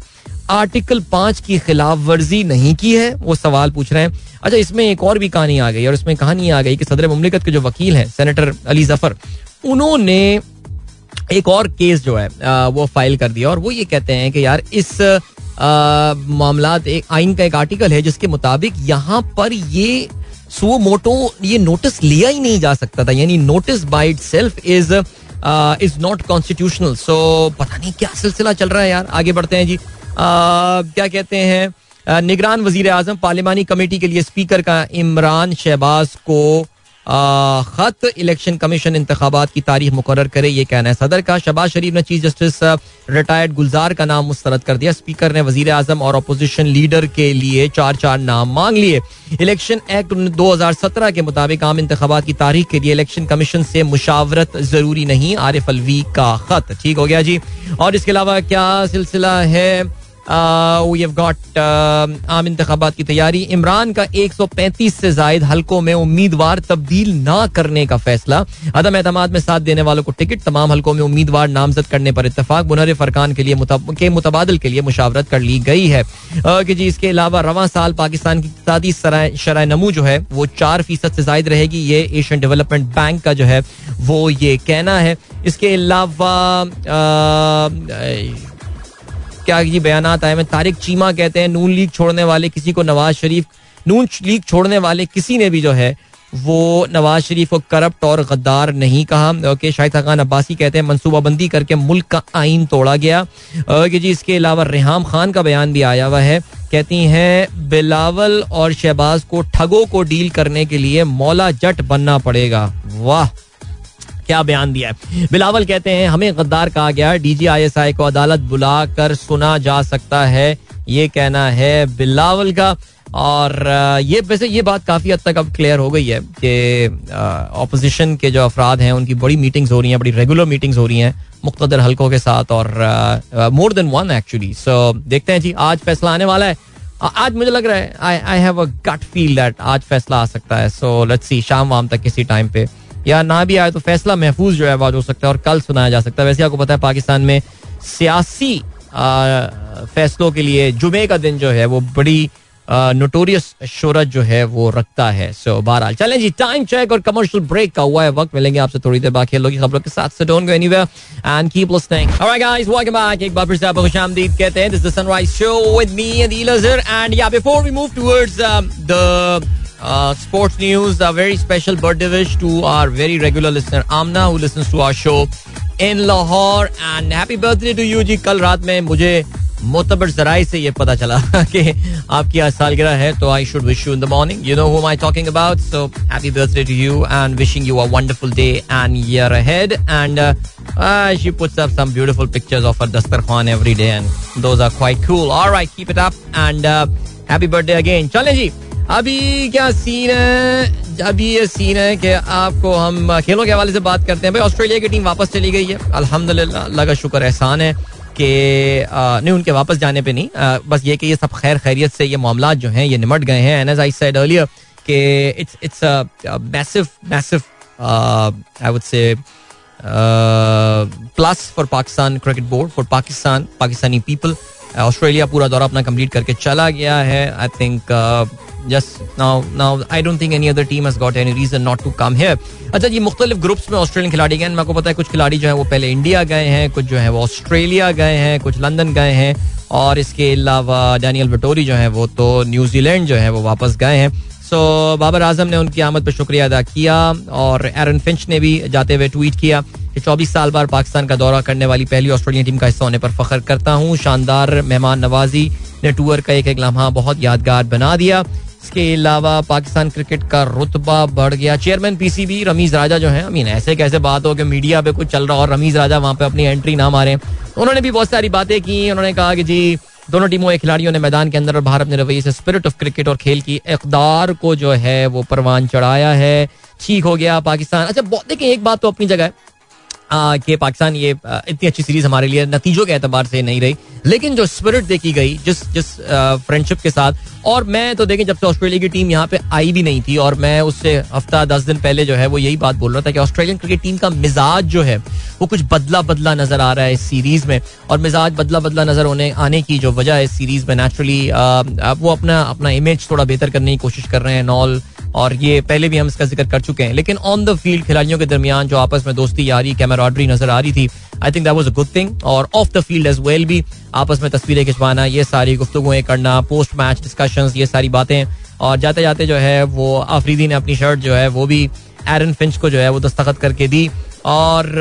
आर्टिकल पाँच की खिलाफ वर्जी नहीं की है, वो सवाल पूछ रहे हैं। अच्छा इसमें एक और भी कहानी आ गई और इसमें कहानी आ गई कि सदर ममलिकत के जो वकील हैं, सेनेटर अली ज़फ़र, उन्होंने एक और केस जो है वो फ़ाइल कर दिया और वो ये कहते हैं कि यार इस मामला एक आइन का एक आर्टिकल है जिसके मुताबिक यहाँ पर ये सो मोटो, ये नोटिस लिया ही नहीं जा सकता था। यानी notice by itself is is not constitutional so पता नहीं क्या सिलसिला चल रहा है यार। आगे बढ़ते हैं जी। क्या कहते हैं? निगरान वज़ीर आज़म पार्लिमानी कमेटी के लिए स्पीकर का इमरान शहबाज को खत इलेक्शन कमीशन इंतबात की तारीख मुकर करे, ये कहना है। सदर का शबाज शरीफ ने चीफ जस्टिस रिटायर्ड गुलजार का नाम मुस्तरद कर दिया। स्पीकर ने वज़ीर आज़म और अपोजिशन लीडर के लिए चार चार नाम मांग लिए। इलेक्शन एक्ट दो हज़ार सत्रह के मुताबिक आम इंतबात की तारीख के लिए इलेक्शन कमीशन से मुशावरत ज़रूरी नहीं, आरिफ अलवी का खत। ठीक हो गया जी। और इसके अलावा क्या सिलसिला है? वी गॉट आम इंतबात की तैयारी। इमरान का 135 से जायद हलकों में उम्मीदवार तब्दील ना करने का फैसला। अदम एतमाद में साथ देने वालों को टिकट, तमाम हलकों में उम्मीदवार नामजद करने पर इतफाक मुनर फरकान के लिए के मुतबादल के लिए मुशावरत कर ली गई है। कि जी, इसके अलावा रवा साल पाकिस्तान की इकतादी शराय नमू जो है, वो चार फ़ीसद से जायद रहेगी। ये एशियन डेवलपमेंट बैंक का जो है, वो ये कहना है। इसके अलावा क्या जी बयान आए हैं? तारिक चीमा कहते हैं, नून लीग छोड़ने वाले किसी को नवाज़ शरीफ, नून लीग छोड़ने वाले किसी ने भी जो है, वो नवाज़ शरीफ को करप्ट और गद्दार नहीं कहा। ओके, शाहिद खान अब्बासी कहते हैं मनसूबाबंदी करके मुल्क का आइन तोड़ा गया। ओके जी, इसके अलावा रेहाम खान का बयान भी आया हुआ है। कहती हैं, बिलावल और शहबाज को ठगों को डील करने के लिए मौला जट बनना पड़ेगा। वाह! क्या बयान दिया है? बिलावल कहते हैं, हमें गद्दार कहा गया डीजीआईएसआई को अदालत बुलाकर सुना जा सकता है, ये कहना है बिलावल का। और ये वैसे ये बात काफ़ी हद तक अब क्लियर हो गई है कि ऑपोजिशन के जो अफराद हैं, उनकी बड़ी मीटिंग्स हो रही हैं, बड़ी रेगुलर मीटिंग्स हो रही हैं मुख्तर हल्कों के साथ और more than one actually so देखते हैं जी, आज फैसला आने वाला है। आज मुझे लग रहा है I I have a gut feel that आज फैसला आ सकता है। सो लेट्स सी शाम वाम तक किसी टाइम पे। या ना भी आए तो फैसला महफूज जो है आज हो सकता है और कल सुनाया जा सकता है। वैसे आपको पता है, पाकिस्तान में सियासी फैसलों के लिए जुमे का दिन जो है, वो बड़ी नोटोरियस शोरत जो है, वो रखता है। सो बहरहाल, चलें जी टाइम चेक और कमर्शियल ब्रेक का हुआ है वक्त। मिलेंगे आपसे थोड़ी देर बाकी की खबरों के साथ so don't go anywhere and keep listening alright guys welcome back एक बार फिर से आपको खुशामदीद कहते हैं। This the Sunrise Show with me Adeel Azhar and yeah before we move towards the Uh, sports news, a very special birthday wish to our very regular listener Amna, who listens to our show in Lahore. And happy birthday to you, जी कल रात में मुझे मोतबर जराई से ये पता चला कि आपकी आज सालगिरह है तो I should wish you in the morning you know who I talking about so happy birthday to you and wishing you a wonderful day and year ahead and she puts up some beautiful pictures of her Dastarkhwan every day and those are quite cool alright keep it up and happy birthday again चलें जी अभी क्या scene है? अभी ये scene है कि आपको हम खेलों के हवाले से बात करते हैं भाई। ऑस्ट्रेलिया की टीम वापस चली गई है। अल्हम्दुलिल्लाह अल्लाह का शुक्र एहसान है कि नहीं उनके वापस जाने पे नहीं। आ, बस ये कि ये सब खैर खैरियत से ये मामला जो हैं ये निमट गए हैं। And as I said earlier कि it's it's massive massive I would say plus for Pakistan cricket board for Pakistan Pakistani people Australia पूरा दौरा अपना कंप्लीट करके चला गया है. I think just now now I don't think any other team has got any reason not to come here अच्छा ये मुख्तलिफ़ ग्रुप्स में ऑस्ट्रेलियन खिलाड़ी गए हैं. मेरे आपको पता है कुछ खिलाड़ी जो है वो पहले इंडिया गए हैं, कुछ जो है वो ऑस्ट्रेलिया गए हैं, कुछ लंदन गए हैं और इसके अलावा डैनियल बटोरी जो है वो तो न्यूजीलैंड जो है वो वापस गए हैं. सो बाबर आज़म ने उनकी आमद पर शुक्रिया अदा किया और एरन फिंच ने भी जाते हुए ट्वीट किया कि 24 साल बाद पाकिस्तान का दौरा करने वाली पहली ऑस्ट्रेलियन टीम का हिस्सा होने पर फख्र करता हूँ। शानदार मेहमान नवाजी ने टूर का एक एक लम्हा बहुत यादगार बना दिया। इसके अलावा पाकिस्तान क्रिकेट का रुतबा बढ़ गया। चेयरमैन पीसीबी रमीज राजा जो है मीन ऐसे कैसे बात हो कि मीडिया पे कुछ चल रहा और रमीज राजा वहाँ पे अपनी एंट्री ना मारे। उन्होंने भी बहुत सारी बातें की। उन्होंने कहा कि जी दोनों टीमों के खिलाड़ियों ने मैदान के अंदर और बाहर अपने रवैये से स्पिरिट ऑफ़ क्रिकेट और खेल की इकदार को जो है वो परवान चढ़ाया है। ठीक हो गया पाकिस्तान। अच्छा देखिए एक बात तो अपनी जगह है। कि पाकिस्तान ये इतनी अच्छी सीरीज़ हमारे लिए नतीजों के एतबार से नहीं रही। लेकिन जो स्पिरिट देखी गई, जिस जिस फ्रेंडशिप के साथ, और मैं तो देखें जब से ऑस्ट्रेलिया की टीम यहाँ पे आई भी नहीं थी, और मैं उससे हफ़्ता दस दिन पहले जो है, वो यही बात बोल रहा था कि ऑस्ट्रेलियन क्रिकेट टीम का मिजाज जो है, वो कुछ बदला बदला नज़र आ रहा है इस सीरीज़ में। और मिजाज बदला बदला नज़र होने, आने की जो वजह है इस सीरीज़ में नेचुरली वो अपना अपना इमेज थोड़ा बेहतर करने की कोशिश कर रहे हैं नॉल और ये पहले भी हम इसका ज़िक्र कर चुके हैं। लेकिन ऑन द फ़ील्ड खिलाड़ियों के दरमियान जो आपस में दोस्ती यारी कैमराड्री नज़र आ रही थी I think that was a good thing और off the field as well भी आपस में तस्वीरें खिंचवाना, ये सारी गुफ्तुएँ करना पोस्ट मैच डिस्कशन ये सारी बातें। और जाते जाते जो है वो आफरीदी ने अपनी शर्ट जो है वो भी एरन फिंच को जो है वो दस्तखत करके दी। और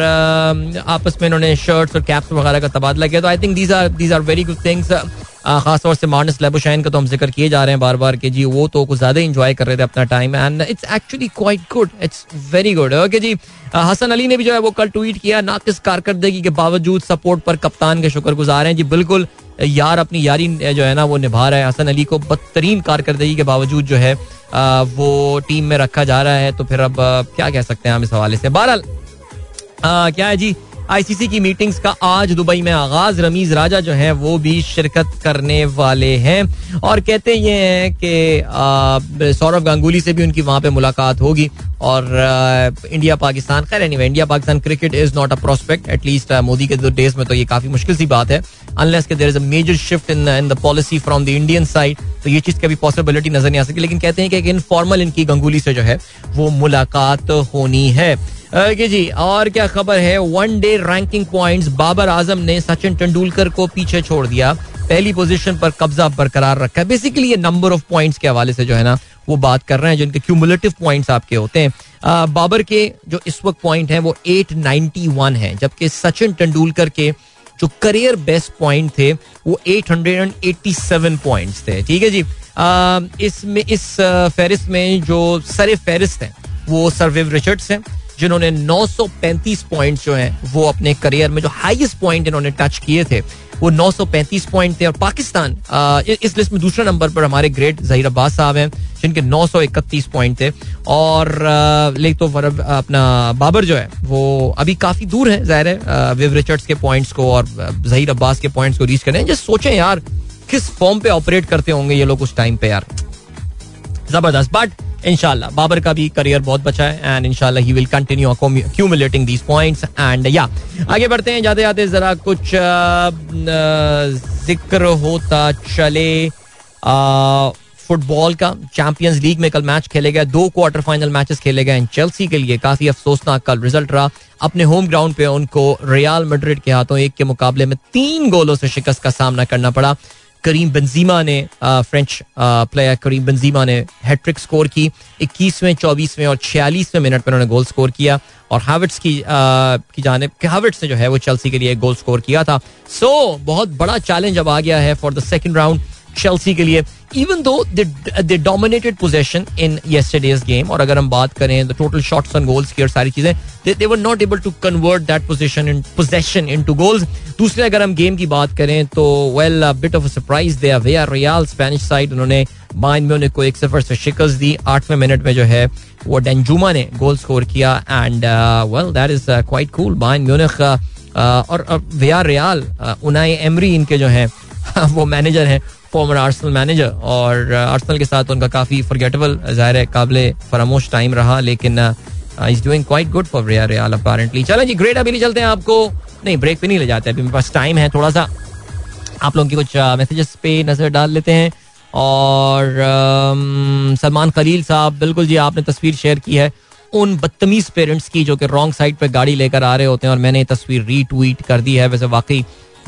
आपस में इन्होंने शर्ट्स और कैप्स वगैरह का तबादला किया। तो I think these are these are very good things खासतौर से मार्नस लेबोशाइन का तो हम ज़िक्र किए जा रहे हैं बार बार कि जी, वो तो कुछ ज़्यादा इंजॉय कर रहे थे अपना time and it's actually quite good it's very good okay जी हसन अली ने भी जो है वो कल ट्वीट किया, नाकिस कारकर्दगी के बावजूद सपोर्ट पर कप्तान के शुक्रगुजार हैं। जी, बिल्कुल, यार अपनी यारी जो है ना, वो निभा रहा है। हसन अली को बदतरीन कारकर्दगी के बावजूद जो है वो टीम में रखा जा रहा है। तो फिर अब क्या कह सकते हैं हम इस हवाले से? बहरहाल क्या है जी आईसीसी की मीटिंग्स का आज दुबई में आगाज़। रमीज राजा जो है, वो भी शिरकत करने वाले हैं। और कहते ये हैं कि सौरभ गांगुली से भी उनकी वहाँ पे मुलाकात होगी। और इंडिया पाकिस्तान खैर anyway India Pakistan cricket is not a prospect at least Modi के डेज़ में तो ये काफ़ी मुश्किल सी बात है। अनलेस के there is a major shift in in the policy from the Indian side तो ये चीज़ कभी पॉसिबिलिटी नज़र नहीं आ सकती लेकिन कहते हैं कि इनफॉर्मल इनकी गंगुली से जो है, वो मुलाकात होनी है। ओके जी, और क्या खबर है? One day ranking points Babar Azam ने सचिन तेंदुलकर को पीछे छोड़ दिया। पहली पोजीशन पर कब्जा बरकरार रखा है। बेसिकली ये नंबर ऑफ़ पॉइंट्स के हवाले से जो है ना वो बात कर रहे हैं जिनके क्यूमुलेटिव पॉइंट्स आपके होते हैं। बाबर के जो इस वक्त पॉइंट हैं, वो 891 है, जबकि सचिन तेंदुलकर के जो करियर बेस्ट पॉइंट थे, वो 887 पॉइंट्स थे। ठीक है जी? इसमें, इस फेरिस्त में जो सर फेरिस्त हैं, वो सरविव रिचर्ड्स हैं, जिन्होंने 935 पॉइंट्स जो हैं, वो अपने करियर में जो हाईएस्ट पॉइंट इन्होंने टच किए थे। वो 935 पॉइंट थे और पाकिस्तान इस लिस्ट में दूसरे नंबर पर हमारे ग्रेट जहीर अब्बास साहब हैं, जिनके 931 पॉइंट थे। और लेक तो अपना बाबर जो है, वो अभी काफ़ी दूर है, ज़ाहिर है विव रिचर्ड्स के पॉइंट्स को और जहीर अब्बास के पॉइंट्स को रीच करें जस्ट सोचें यार, किस फॉर्म पे ऑपरेट करते होंगे ये लोग उस टाइम पे यार। ज़बरदस्त। बट इनशाला बाबर का भी करियर बहुत बचा है एंड इनशाला he will continue accumulating these points and yeah आगे बढ़ते हैं जाते जाते जरा कुछ ज़िक्र होता चले फुटबॉल का चैंपियंस लीग में कल मैच खेले गए दो क्वार्टर फाइनल मैचेस खेले गए चेल्सी के लिए काफ़ी अफसोसनाक कल रिज़ल्ट रहा अपने होम ग्राउंड पे उनको रियाल मड्रिड के हाथों एक के मुकाबले में तीन गोलों से शिकस्त का सामना करना पड़ा करीम बंजीमा ने फ्रेंच प्लेयर करीम बंजीमा ने हैट्रिक स्कोर की। इक्कीसवें, चौबीसवें और छियालीसवें मिनट पर उन्होंने गोल स्कोर किया। और हावट्स की की जानब हावट्स ने जो है वो चेल्सी के लिए गोल स्कोर किया था। सो बहुत बड़ा चैलेंज अब आ गया है for the second round Chelsea के लिए। Even though they dominated possession in yesterday's game और अगर हम बात करें the total shots on goals की और सारी चीज़ें they were not able to convert that position in possession into goals दूसरे अगर हम गेम की बात करें तो well bit of surprise they Villarreal Spanish side उन्होंने बाइन म्यूनिक को एक सफ़र से शिकस्त दी। आठवें मिनट में जो है, वो डेंजुमा ने गोल स्कोर किया and well that is quite cool Bayern Munich और Villarreal Unai Emery इनके जो है, [laughs] वो मैनेजर हैं फॉर्मर आर्सनल मैनेजर और आर्सनल के साथ उनका काफ़ी फॉरगेटेबल ज़ाहिर है, काबिल फरामोश टाइम रहा, लेकिन is doing quite good for Riya riyal apparently चलें जी ग्रेट अभी चलते हैं आपको। नहीं ब्रेक पे नहीं ले जाते, अभी मेरे पास टाइम है थोड़ा सा आप लोगों की कुछ मैसेजेस पे नज़र डाल लेते हैं। और सलमान खलील साहब, बिल्कुल जी, आपने तस्वीर शेयर की है। उन बदतमीज पेरेंट्स की, जो कि रॉन्ग साइड पे गाड़ी लेकर आ रहे होते हैं, और मैंने तस्वीर रीट्वीट कर दी है। वैसे वाकई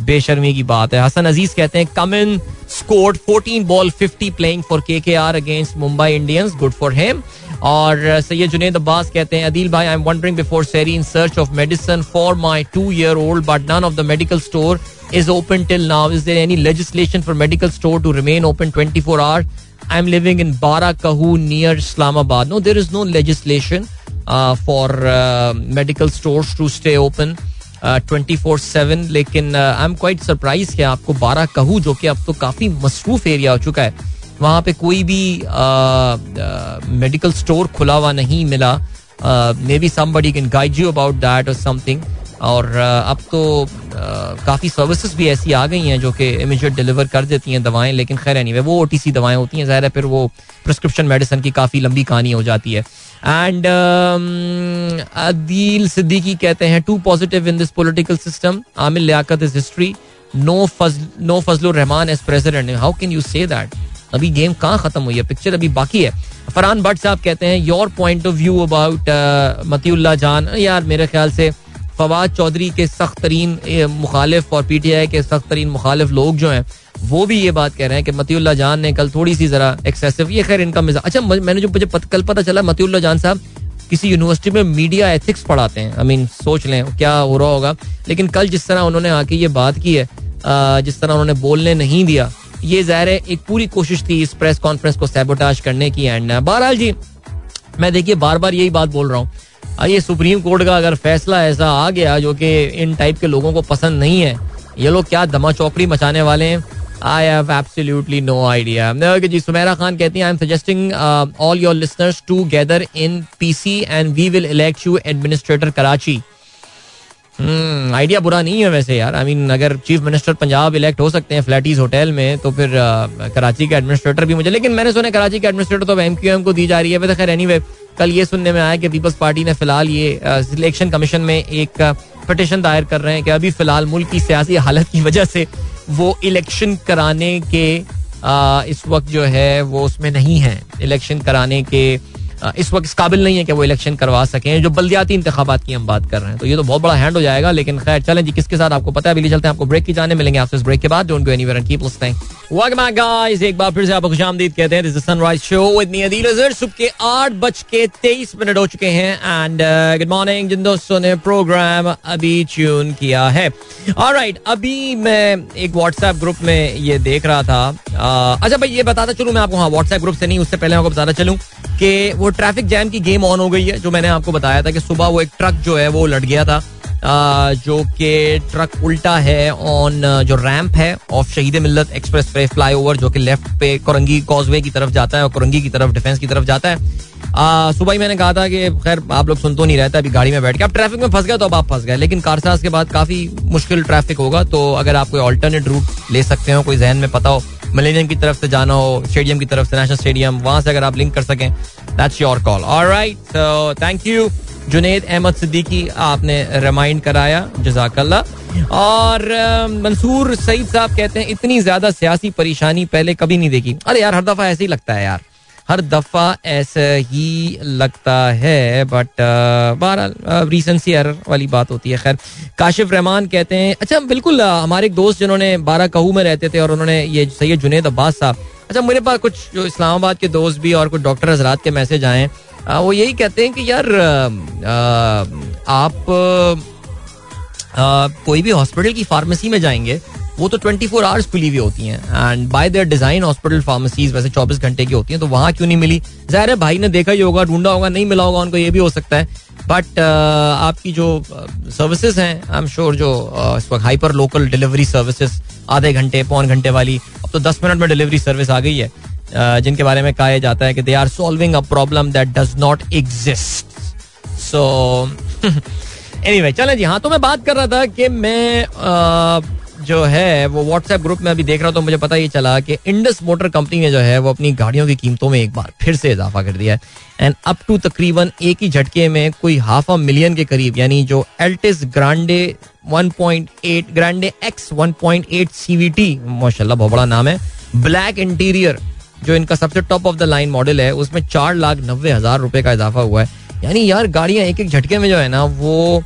बेशर्मी की बात है हसन अज़ीज़ कहते हैं come in scored 14 ball 50 playing for KKR against Mumbai Indians good for him और सैयद जुनेद अब्बास कहते हैं अदील भाई I am wandering before sehri in search of medicine for my two year old but none of the medical store is open till now. Is there any legislation for medical store to remain open 24 hours? I'm living in Barakahu near Islamabad. No, there is no legislation uh, for uh, medical stores to stay open. Twenty four seven लेकिन I am quite surprise कि आपको बारह कहूँ, जो कि अब तो काफ़ी मसरूफ एरिया हो चुका है। वहाँ पे कोई भी मेडिकल स्टोर खुला हुआ नहीं मिला। Maybe somebody can guide you about that और समथिंग और अब तो काफ़ी सर्विसेज़ भी ऐसी आ गई हैं जो कि इमीजिएट डिलीवर कर देती हैं दवाएँ। लेकिन खैर नहीं वो ओ दवाएँ होती हैं, ज़ाहिर है फिर वो प्रिस्क्रिप्शन मेडिसिन की काफ़ी लंबी कहानी हो जाती है। एंड अदील सिद्दीकी कहते हैं too positive in this political system Aamir Liaquat is history no Fazl no Fazl Rehman as president how can you say that अभी गेम कहाँ खत्म हुई है? पिक्चर अभी बाकी है। फरहान भट्ट साहब कहते हैं your point of view about Matiullah Jan. यार, मेरे ख्याल से फवाद चौधरी के सख्त तरीन मुखालिफ और पी टी आई के सख्त तरीन मुखालिफ लोग जो हैं वो भी ये बात कह रहे हैं कि मतीउल्ला जान ने कल थोड़ी सी जरा एक्सेसिव ये खैर इनका मिजाज अच्छा मैंने जो मुझे कल पता चला मतीउल्ला जान साहब किसी यूनिवर्सिटी में मीडिया एथिक्स पढ़ाते हैं। आई मीन सोच लें, क्या हो रहा होगा। लेकिन कल जिस तरह उन्होंने आके ये बात की है जिस तरह उन्होंने बोलने नहीं दिया, ये ज़ाहिर है, एक पूरी कोशिश थी इस प्रेस कॉन्फ्रेंस को सैबोटाज करने की एंड बहरहाल जी, मैं देखिए बार बार यही बात बोल रहा हूँ। ये सुप्रीम कोर्ट का अगर फैसला ऐसा आ गया जो कि इन टाइप के लोगों को पसंद नहीं है, ये लोग क्या दमा चौकड़ी मचाने वाले हैं? I have absolutely no idea जी सुमेरा खान कहती हैं I am suggesting all your listeners to gather in PC and we will elect you administrator Karachi idea बुरा नहीं है वैसे यार. आई मीन अगर चीफ मिनिस्टर पंजाब इलेक्ट हो सकते हैं फ्लैटीज होटल में तो फिर कराची के एडमिनिस्ट्रेटर भी मुझे, लेकिन मैंने सुना कराची के एडमिनिस्ट्रेटर तो एम क्यू एम को दी जा रही है वैसे खैर एनी कल ये सुनने में आया कि पीपल्स पार्टी ने फ़िलहाल ये सिलेक्शन कमीशन में एक पटिशन दायर कर रहे हैं कि अभी फ़िलहाल मुल्क की सियासी हालत की वजह से वो इलेक्शन कराने के इस वक्त जो है वो उसमें नहीं है। इलेक्शन कराने के इस वक्त इस काबिल नहीं है कि वो इलेक्शन करवा सकें। जो बल्दियाती इंतबात की हम बात कर रहे हैं तो ये तो बहुत बड़ा हैंड हो जाएगा, लेकिन खैर, चलें जी, किसके साथ आपको पता है? अभी चलते हैं आपको ब्रेक की जाने, मिलेंगे आपसे इस ब्रेक के बाद। Don't go anywhere and listening welcome back guys एक बार फिर से आपको खुशामदीद कहते हैं। This is Sunrise Show with सुबह के 8 बज के 23 मिनट हो चुके हैं एंड गुड मॉर्निंग जिन दोस्तों ने प्रोग्राम अभी ट्यून किया है। ऑलराइट अभी मैं एक व्हाट्सएप ग्रुप में ये देख रहा था। अच्छा भाई, ये बताता चलूँ मैं आपको। हाँ व्हाट्सएप ग्रुप से नहीं, उससे पहले आपको बताता चलूँ कि वो ट्रैफ़िक जैम की गेम ऑन हो गई है, जो मैंने आपको बताया था कि सुबह वो एक ट्रक जो है वो लट गया था जो कि ट्रक उल्टा है ऑन जो रैंप है ऑफ़ शहीद मिल्लत एक्सप्रेस वे फ्लाई ओवर जो कि लेफ़्ट पे कोरंगी कॉजवे की तरफ़ जाता है और कोरंगी की तरफ़ डिफेंस की तरफ़ जाता है। सुबह ही मैंने कहा था कि खैर, आप लोग सुन तो नहीं रहता अभी गाड़ी में बैठ के। आप ट्रैफ़िक में फंस गए तो अब आप फंस गए, लेकिन कारसाज के बाद काफ़ी मुश्किल ट्रैफ़िक होगा तो अगर आप कोई ऑल्टरनेट रूट ले सकते हो, कोई जहन में पता हो मिलेनियम की तरफ़ से जाना हो स्टेडियम की तरफ़ से नेशनल स्टेडियम वहाँ से अगर आप लिंक कर सकें that's your call alright right thank you Junaid Ahmed Siddiqui आपने रिमाइंड कराया जजाकल्ला। और मंसूर सईद साहब कहते हैं इतनी ज़्यादा सियासी परेशानी पहले कभी नहीं देखी। अरे यार हर दफ़ा ऐसे ही लगता है यार। हर दफ़ा ऐसा ही लगता है बट बहरहाल रीसेंसी एरर वाली बात होती है, खैर। काशिफ रहमान कहते हैं अच्छा बिल्कुल हमारे एक दोस्त जिन्होंने बारह कहू में रहते थे और उन्होंने ये सैयद जुनेद अब्बास साहब अच्छा मेरे पास कुछ जो इस्लामाबाद के दोस्त भी और कुछ डॉक्टर हजरात के मैसेज आए वो यही कहते हैं कि यार आप कोई भी हॉस्पिटल की फार्मेसी में जाएँगे वो तो 24 फोर आवर्स खुली हुई होती हैं। And by their design hospital pharmacies वैसे 24 घंटे की होती हैं तो वहाँ क्यों नहीं मिली? ज़ाहिर है भाई ने देखा ही होगा ढूंढा होगा नहीं मिला होगा उनको ये भी हो सकता है। बट uh, आपकी जो सर्विसेज़ हैं आई एम श्योर जो uh, इस वक्त हाइपर लोकल डिलीवरी सर्विसेज़ आधे घंटे पौन घंटे वाली अब तो दस मिनट में डिलीवरी सर्विस आ गई है। Uh, जिनके बारे में कहा जाता है कि they are solving a problem that does not exist so anyway चलें जी हाँ तो मैं बात कर रहा था कि मैं uh, जो है, वो व्हाट्सएप ग्रुप में अभी देख रहा हूँ तो मुझे पता ही चला कि इंडस मोटर कंपनी ने जो है, वो अपनी गाड़ियों की कीमतों में एक बार फिर से इजाफा कर दिया है। एंड अप टू तकरीबन एक ही झटके में कोई हाफ़ अ मिलियन के करीब, यानी जो Altis Grande 1.8 Grande X 1.8 CVT माशाल्लाह बहुत बड़ा नाम है ब्लैक इंटीरियर जो इनका सबसे top of the line model है, उसमें चार लाख नब्बे हज़ार रुपए का इजाफा हुआ है। यानी यार, गाड़ियाँ एक एक झटके में जो है ना, वो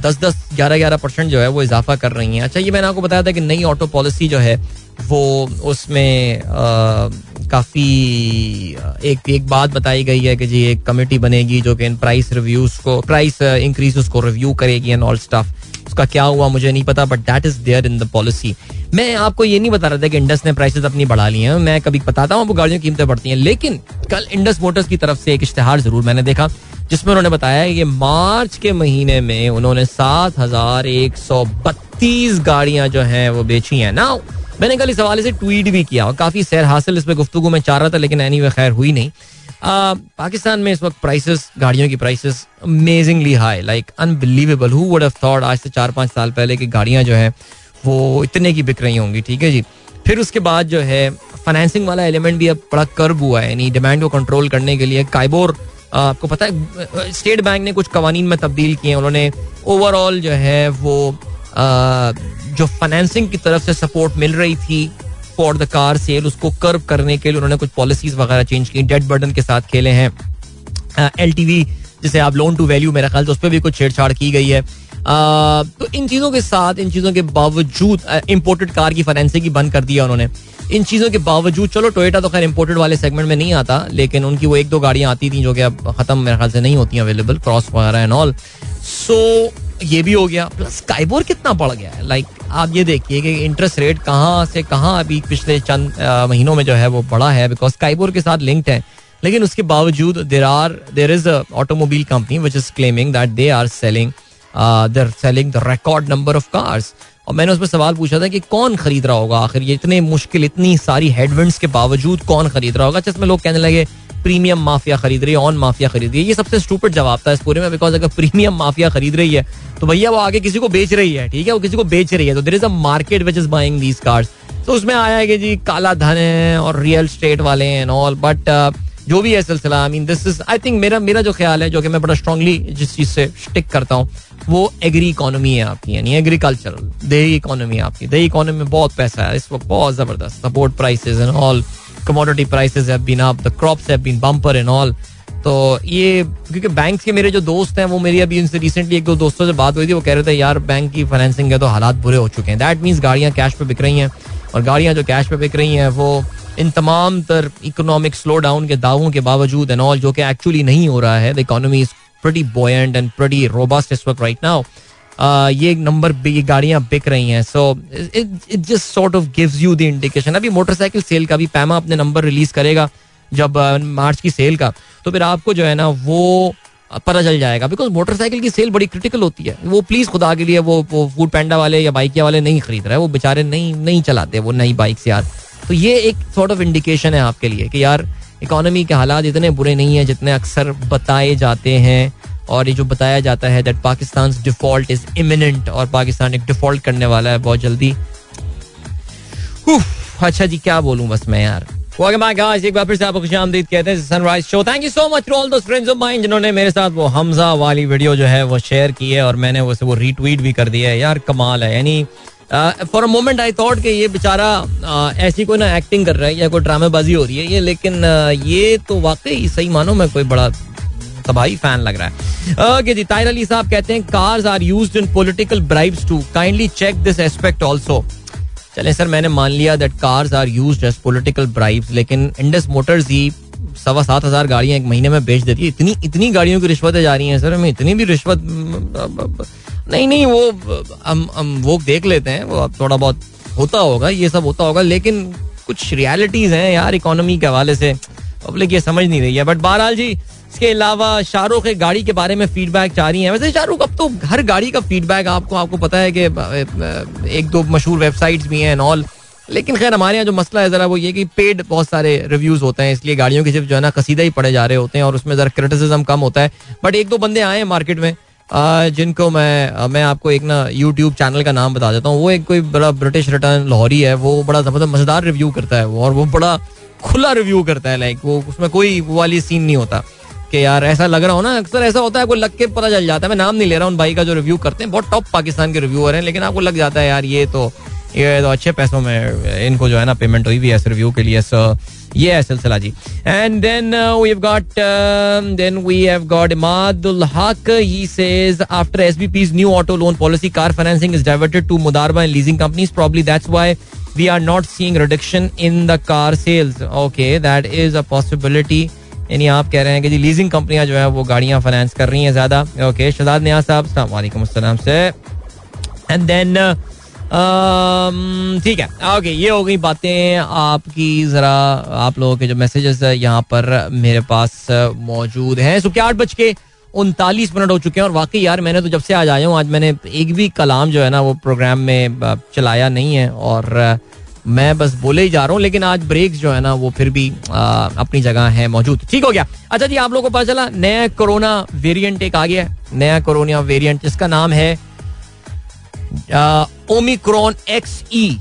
दस दस ग्यारह ग्यारह परसेंट जो है वो इजाफा कर रही हैं। अच्छा ये मैंने आपको बताया था कि नई ऑटो पॉलिसी जो है, वो उसमें काफ़ी एक एक बात बताई गई है कि जी एक कमेटी बनेगी जो कि इन प्राइस रिव्यूज़ को प्राइस इंक्रीज को रिव्यू करेगी एंड ऑल स्टाफ उसका क्या हुआ मुझे नहीं पता but that is there in the policy मैं आपको ये नहीं बता रहा था कि इंडस ने प्राइसेस अपनी बढ़ा ली हैं। मैं कभी बताता हूँ गाड़ियों की कीमतें बढ़ती हैं। लेकिन कल इंडस मोटर्स की तरफ़ से एक इश्तेहार ज़रूर मैंने देखा। जिसमें उन्होंने बताया कि मार्च के महीने में उन्होंने सात हज़ार एक सौ बत्तीस गाड़ियाँ जो हैं वो बेची हैं। ना मैंने कल इस हवाले से ट्वीट भी किया और काफ़ी सैर हासिल इस पर गुफ्तु में चाह रहा था लेकिन एनी खैर हुई नहीं। आ, पाकिस्तान में इस वक्त प्राइसेस गाड़ियों की prices amazingly high like unbelievable who would have thought आज से चार पाँच साल पहले की गाड़ियाँ जो है वो इतने की बिक रही होंगी ठीक है जी? फिर उसके बाद जो है फाइनेंसिंग वाला एलिमेंट भी अब बड़ा कर्ब हुआ है यानी डिमांड को कंट्रोल करने के लिए काइबोर आपको पता है स्टेट बैंक ने कुछ कवानीन में तब्दील किए उन्होंने ओवरऑल जो है वो जो फाइनेंसिंग की तरफ़ से सपोर्ट मिल रही थी फॉर द कार सेल उसको कर्व करने के लिए उन्होंने कुछ पॉलिसीज़ वगैरह चेंज की। डेड बर्डन के साथ खेले हैं। एलटीवी जिसे आप लोन टू वैल्यू मेरा ख्याल तो उस पर भी कुछ छेड़छाड़ की गई है। तो इन चीज़ों के साथ, इन चीज़ों के बावजूद इम्पोर्टेड कार की फाइनेंसिंग की बंद कर दिया उन्होंने। इन चीज़ों के बावजूद, चलो टोयोटा तो खैर इम्पोर्टेड वाले सेगमेंट में नहीं आता, लेकिन उनकी वो एक दो गाड़ियाँ आती थी जो कि अब खत्म मेरे ख्याल से नहीं होती अवेलेबल क्रॉस वगैरह एंड ऑल सो ये भी हो गया। प्लस स्काईबोर कितना बढ़ गया है। लाइक आप ये देखिए कि इंटरेस्ट रेट कहाँ से कहाँ अभी पिछले चंद महीनों में जो है वो बढ़ा है बिकॉज़ स्काईबोर के साथ लिंक्ड है। लेकिन उसके बावजूद there are there is automobile company which is claiming that they are selling there selling the record number of cars और मैंने उसमें सवाल पूछा था कि कौन खरीद रहा होगा आखिर? ये इतने मुश्किल, इतनी सारी हेडविंड्स के बावजूद कौन खरीद रहा होगा? जिसमें लोग कहने लगे, प्रीमियम माफिया खरीद रही है ऑन माफिया खरीद रही है। ये सबसे स्टूपिड जवाब था इस पूरे में बिकॉज़ अगर प्रीमियम माफिया खरीद रही है तो भैया वो आगे किसी को बेच रही है, ठीक है? वो किसी को बेच रही है। तो there is a market which is buying these cars तो उसमें आया है कि जी, काला धन है, और रियल स्टेट वाले हैं ऑल बट जो भी है सिलसिला I mean this is I think मेरा मेरा जो ख्याल है, जो कि मैं बड़ा स्ट्रांगली जिस चीज़ से स्टिक करता हूँ, वो एग्री इकोनॉमी है आपकी, यानी एग्रीकल्चरल देही इकोनॉमी है आपकी। देही इकोनॉमी में बहुत पैसा है, इस वक्त बहुत ज़बरदस्त। Support prices and all commodity prices have been up the crops have been bumper and all तो ये, क्योंकि बैंक के मेरे जो दोस्त हैं, वो मेरी अभी उनसे रिसेंटली एक दो दोस्तों से बात हुई थी, वो कह रहे थे, यार बैंक की फाइनेंसिंग के तो हालात बुरे हो चुके हैं। दैट मीन्स गाड़ियाँ कैश पे बिक रही हैं, और गाड़ियाँ जो कैश पे बिक रही हैं, वो इन तमाम तर इकोनॉमिक स्लो डाउन के दावों के बावजूद एंड ऑल जो कि एक्चुअली नहीं हो रहा है the economy is pretty buoyant and pretty robust इस वक्त राइट नाउ ये नंबर ये गाड़ियाँ बिक रही हैं so it just sort of gives you the indication अभी मोटरसाइकिल सेल का भी पैमा अपने नंबर रिलीज़ करेगा जब मार्च की सेल का। तो फिर आपको जो है ना, वो पता चल जाएगा। बिकॉज़ मोटरसाइकिल की सेल बड़ी क्रिटिकल होती है। वो प्लीज़ खुदा के लिए, वो वो फ़ूड पैंडा वाले या बाइक वाले नहीं खरीद रहे वो बेचारे नहीं नहीं चलाते, वो नई बाइक से यार। तो ये एक सॉर्ट ऑफ़ इंडिकेशन है आपके लिए कि यार इकोनॉमी के हालात इतने बुरे नहीं है जितने अक्सर बताए जाते हैं और ये जो बताया जाता है that Pakistan default is imminent और पाकिस्तान एक डिफ़ॉल्ट करने वाला है बहुत जल्दी। अच्छा जी, क्या बोलूँ बस मैं यार। एक बार फिर से आपको खुश कहते हैं Sunrise Show thank you so much all those friends of mine जिन्होंने मेरे साथ वो हमजा वाली वीडियो जो है वो शेयर की है और मैंने उसे वो रीट्वीट भी कर दिया है। यार, कमाल है। यानी for a moment I thought कि ये बेचारा uh, ऐसी कोई ना एक्टिंग कर रहा है या कोई ड्रामेबाजी हो रही है ये लेकिन uh, ये तो वाकई सही मानो मैं कोई बड़ा तबाही फ़ैन लग रहा है। ओके जी ताहिर अली साहब कहते हैं cars are used in political bribes to kindly check this aspect also चले सर मैंने मान लिया that cars are used as political bribes लेकिन इंडस मोटर्स ही सवा सात हज़ार गाड़ियाँ एक महीने में बेच देती है। इतनी इतनी गाड़ियों की रिश्वतें जा रही हैं सर हमें इतनी भी रिश्वत नहीं नहीं, वो, हम हम वो देख लेते हैं, वो अब थोड़ा बहुत होता होगा, ये सब होता होगा, लेकिन कुछ रियलिटीज हैं यार इकोनॉमी के हवाले से। पब्लिक ये समझ नहीं रही है बट बहरहाल जी, इसके अलावा शाहरुख एक गाड़ी के बारे में फीडबैक चाह रही है। वैसे शाहरुख, अब तो हर गाड़ी का फीडबैक आपको आपको पता है कि एक दो मशहूर वेबसाइट्स भी हैं ऑल लेकिन खैर हमारे यहाँ जो मसला है जरा वो ये कि पेड बहुत सारे रिव्यूज़ होते हैं, इसलिए गाड़ियों के सिर्फ़ जो है ना, कसीदा ही पड़े जा रहे होते हैं और उसमें जरा क्रिटिसिज्म कम होता है। बट एक दो बंदे आए हैं मार्केट में जिनको मैं मैं आपको एक ना यूट्यूब चैनल का नाम बता देता हूँ। वो एक कोई बड़ा ब्रिटिश रिटर्न लाहौरी है, वो बड़ा ज़बरदस्त मज़ेदार रिव्यू करता है वो, और वो बड़ा खुला रिव्यू करता है लाइक वो उसमें कोई वो वाली सीन नहीं होता कि यार ऐसा लग रहा हो ना, अक्सर ऐसा होता है कोई लग के पता चल जाता है। मैं नाम नहीं ले रहा हूँ, भाई का जो रिव्यू करते हैं, बहुत टॉप पाकिस्तान के रिव्यूअर हैं, लेकिन आपको लग जाता है, यार ये तो ये तो अच्छे पैसों में इनको जो है ना पेमेंट हुई भी है रिव्यू के लिए सो ये है सिलसिला जी and then we have got then we have got Imadul Haq he says after SBP's new auto loan policy car financing is diverted to मुदारबा and leasing companies probably that's why we are not seeing reduction in the car sales. Okay, that is a possibility. यानी आप कह रहे हैं कि जी leasing कंपनियाँ जो है, वो गाड़ियाँ फाइनेंस कर रही हैं ज़्यादा। ओके शहजाद नियाज साहब वालेकुम, अस्सलाम से। एंड देन ठीक है। ओके ये हो गई बातें आपकी जरा आप लोगों के जो मैसेजेस यहाँ पर मेरे पास मौजूद हैं। सुबह आठ बज के उनतालीस मिनट हो चुके हैं और वाकई यार मैंने तो जब से आज आया हूँ आज मैंने एक भी कलाम जो है ना वो प्रोग्राम में चलाया नहीं है और मैं बस बोले ही जा रहा हूँ लेकिन आज ब्रेक जो है ना वो फिर भी आ, अपनी जगह है मौजूद। ठीक हो गया। अच्छा जी आप लोगों को पता चला नया कोरोना वेरिएंट एक आ गया है। नया कोरोना वेरिएंट जिसका नाम है ओमिक्रॉन एक्स ई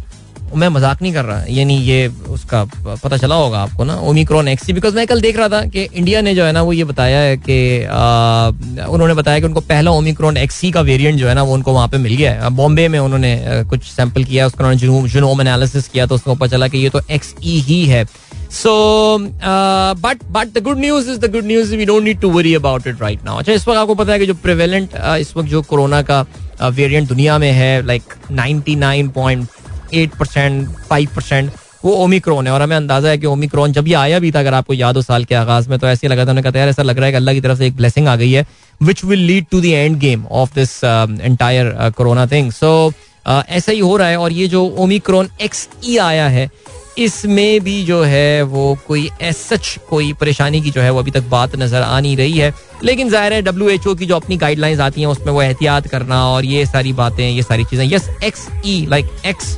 मैं मज़ाक नहीं कर रहा, यानी ये उसका पता चला होगा आपको ना ओमिक्रॉन एक्सी बिकॉज़ मैं कल देख रहा था कि इंडिया ने जो है ना, वो ये बताया है कि उन्होंने बताया कि उनको पहला ओमिक्रॉन एक्सी का वेरिएंट जो है ना, वो उनको वहाँ पे मिल गया है। बॉम्बे में उन्होंने कुछ सैंपल किया, उसका उन्होंने जिनोम एनालिसिस किया तो उसको पता चला कि ये तो एक्स ई ही है। So but but the good news is the good news we don't need to worry about it right now अच्छा इस वक्त आपको पता है कि जो प्रिवेलेंट इस वक्त जो कोरोना का वेरिएंट दुनिया में है like ninety nine point eight percent five percent वो ओमिक्रॉन है। और हमें अंदाज़ा है कि ओमिक्रॉन जब ये आया भी था, अगर आपको याद हो साल के आगाज़ में तो ऐसे लगा था। उन्होंने कहा यार, ऐसा लग रहा है कि अल्लाह की तरफ़ से एक ब्लेसिंग आ गई है which will lead to the end game of this entire corona thing सो ऐसा ही हो रहा है। और ये जो ओमिक्रॉन एक्स ई आया है इसमें भी जो है वो कोई सच कोई परेशानी की जो है वो अभी तक बात नज़र आ नहीं रही है। लेकिन ज़ाहिर है डब्ल्यू एच ओ की जो अपनी गाइडलाइंस आती हैं, उसमें वो एहतियात करना और ये सारी बातें, ये सारी चीज़ें। Yes X E like X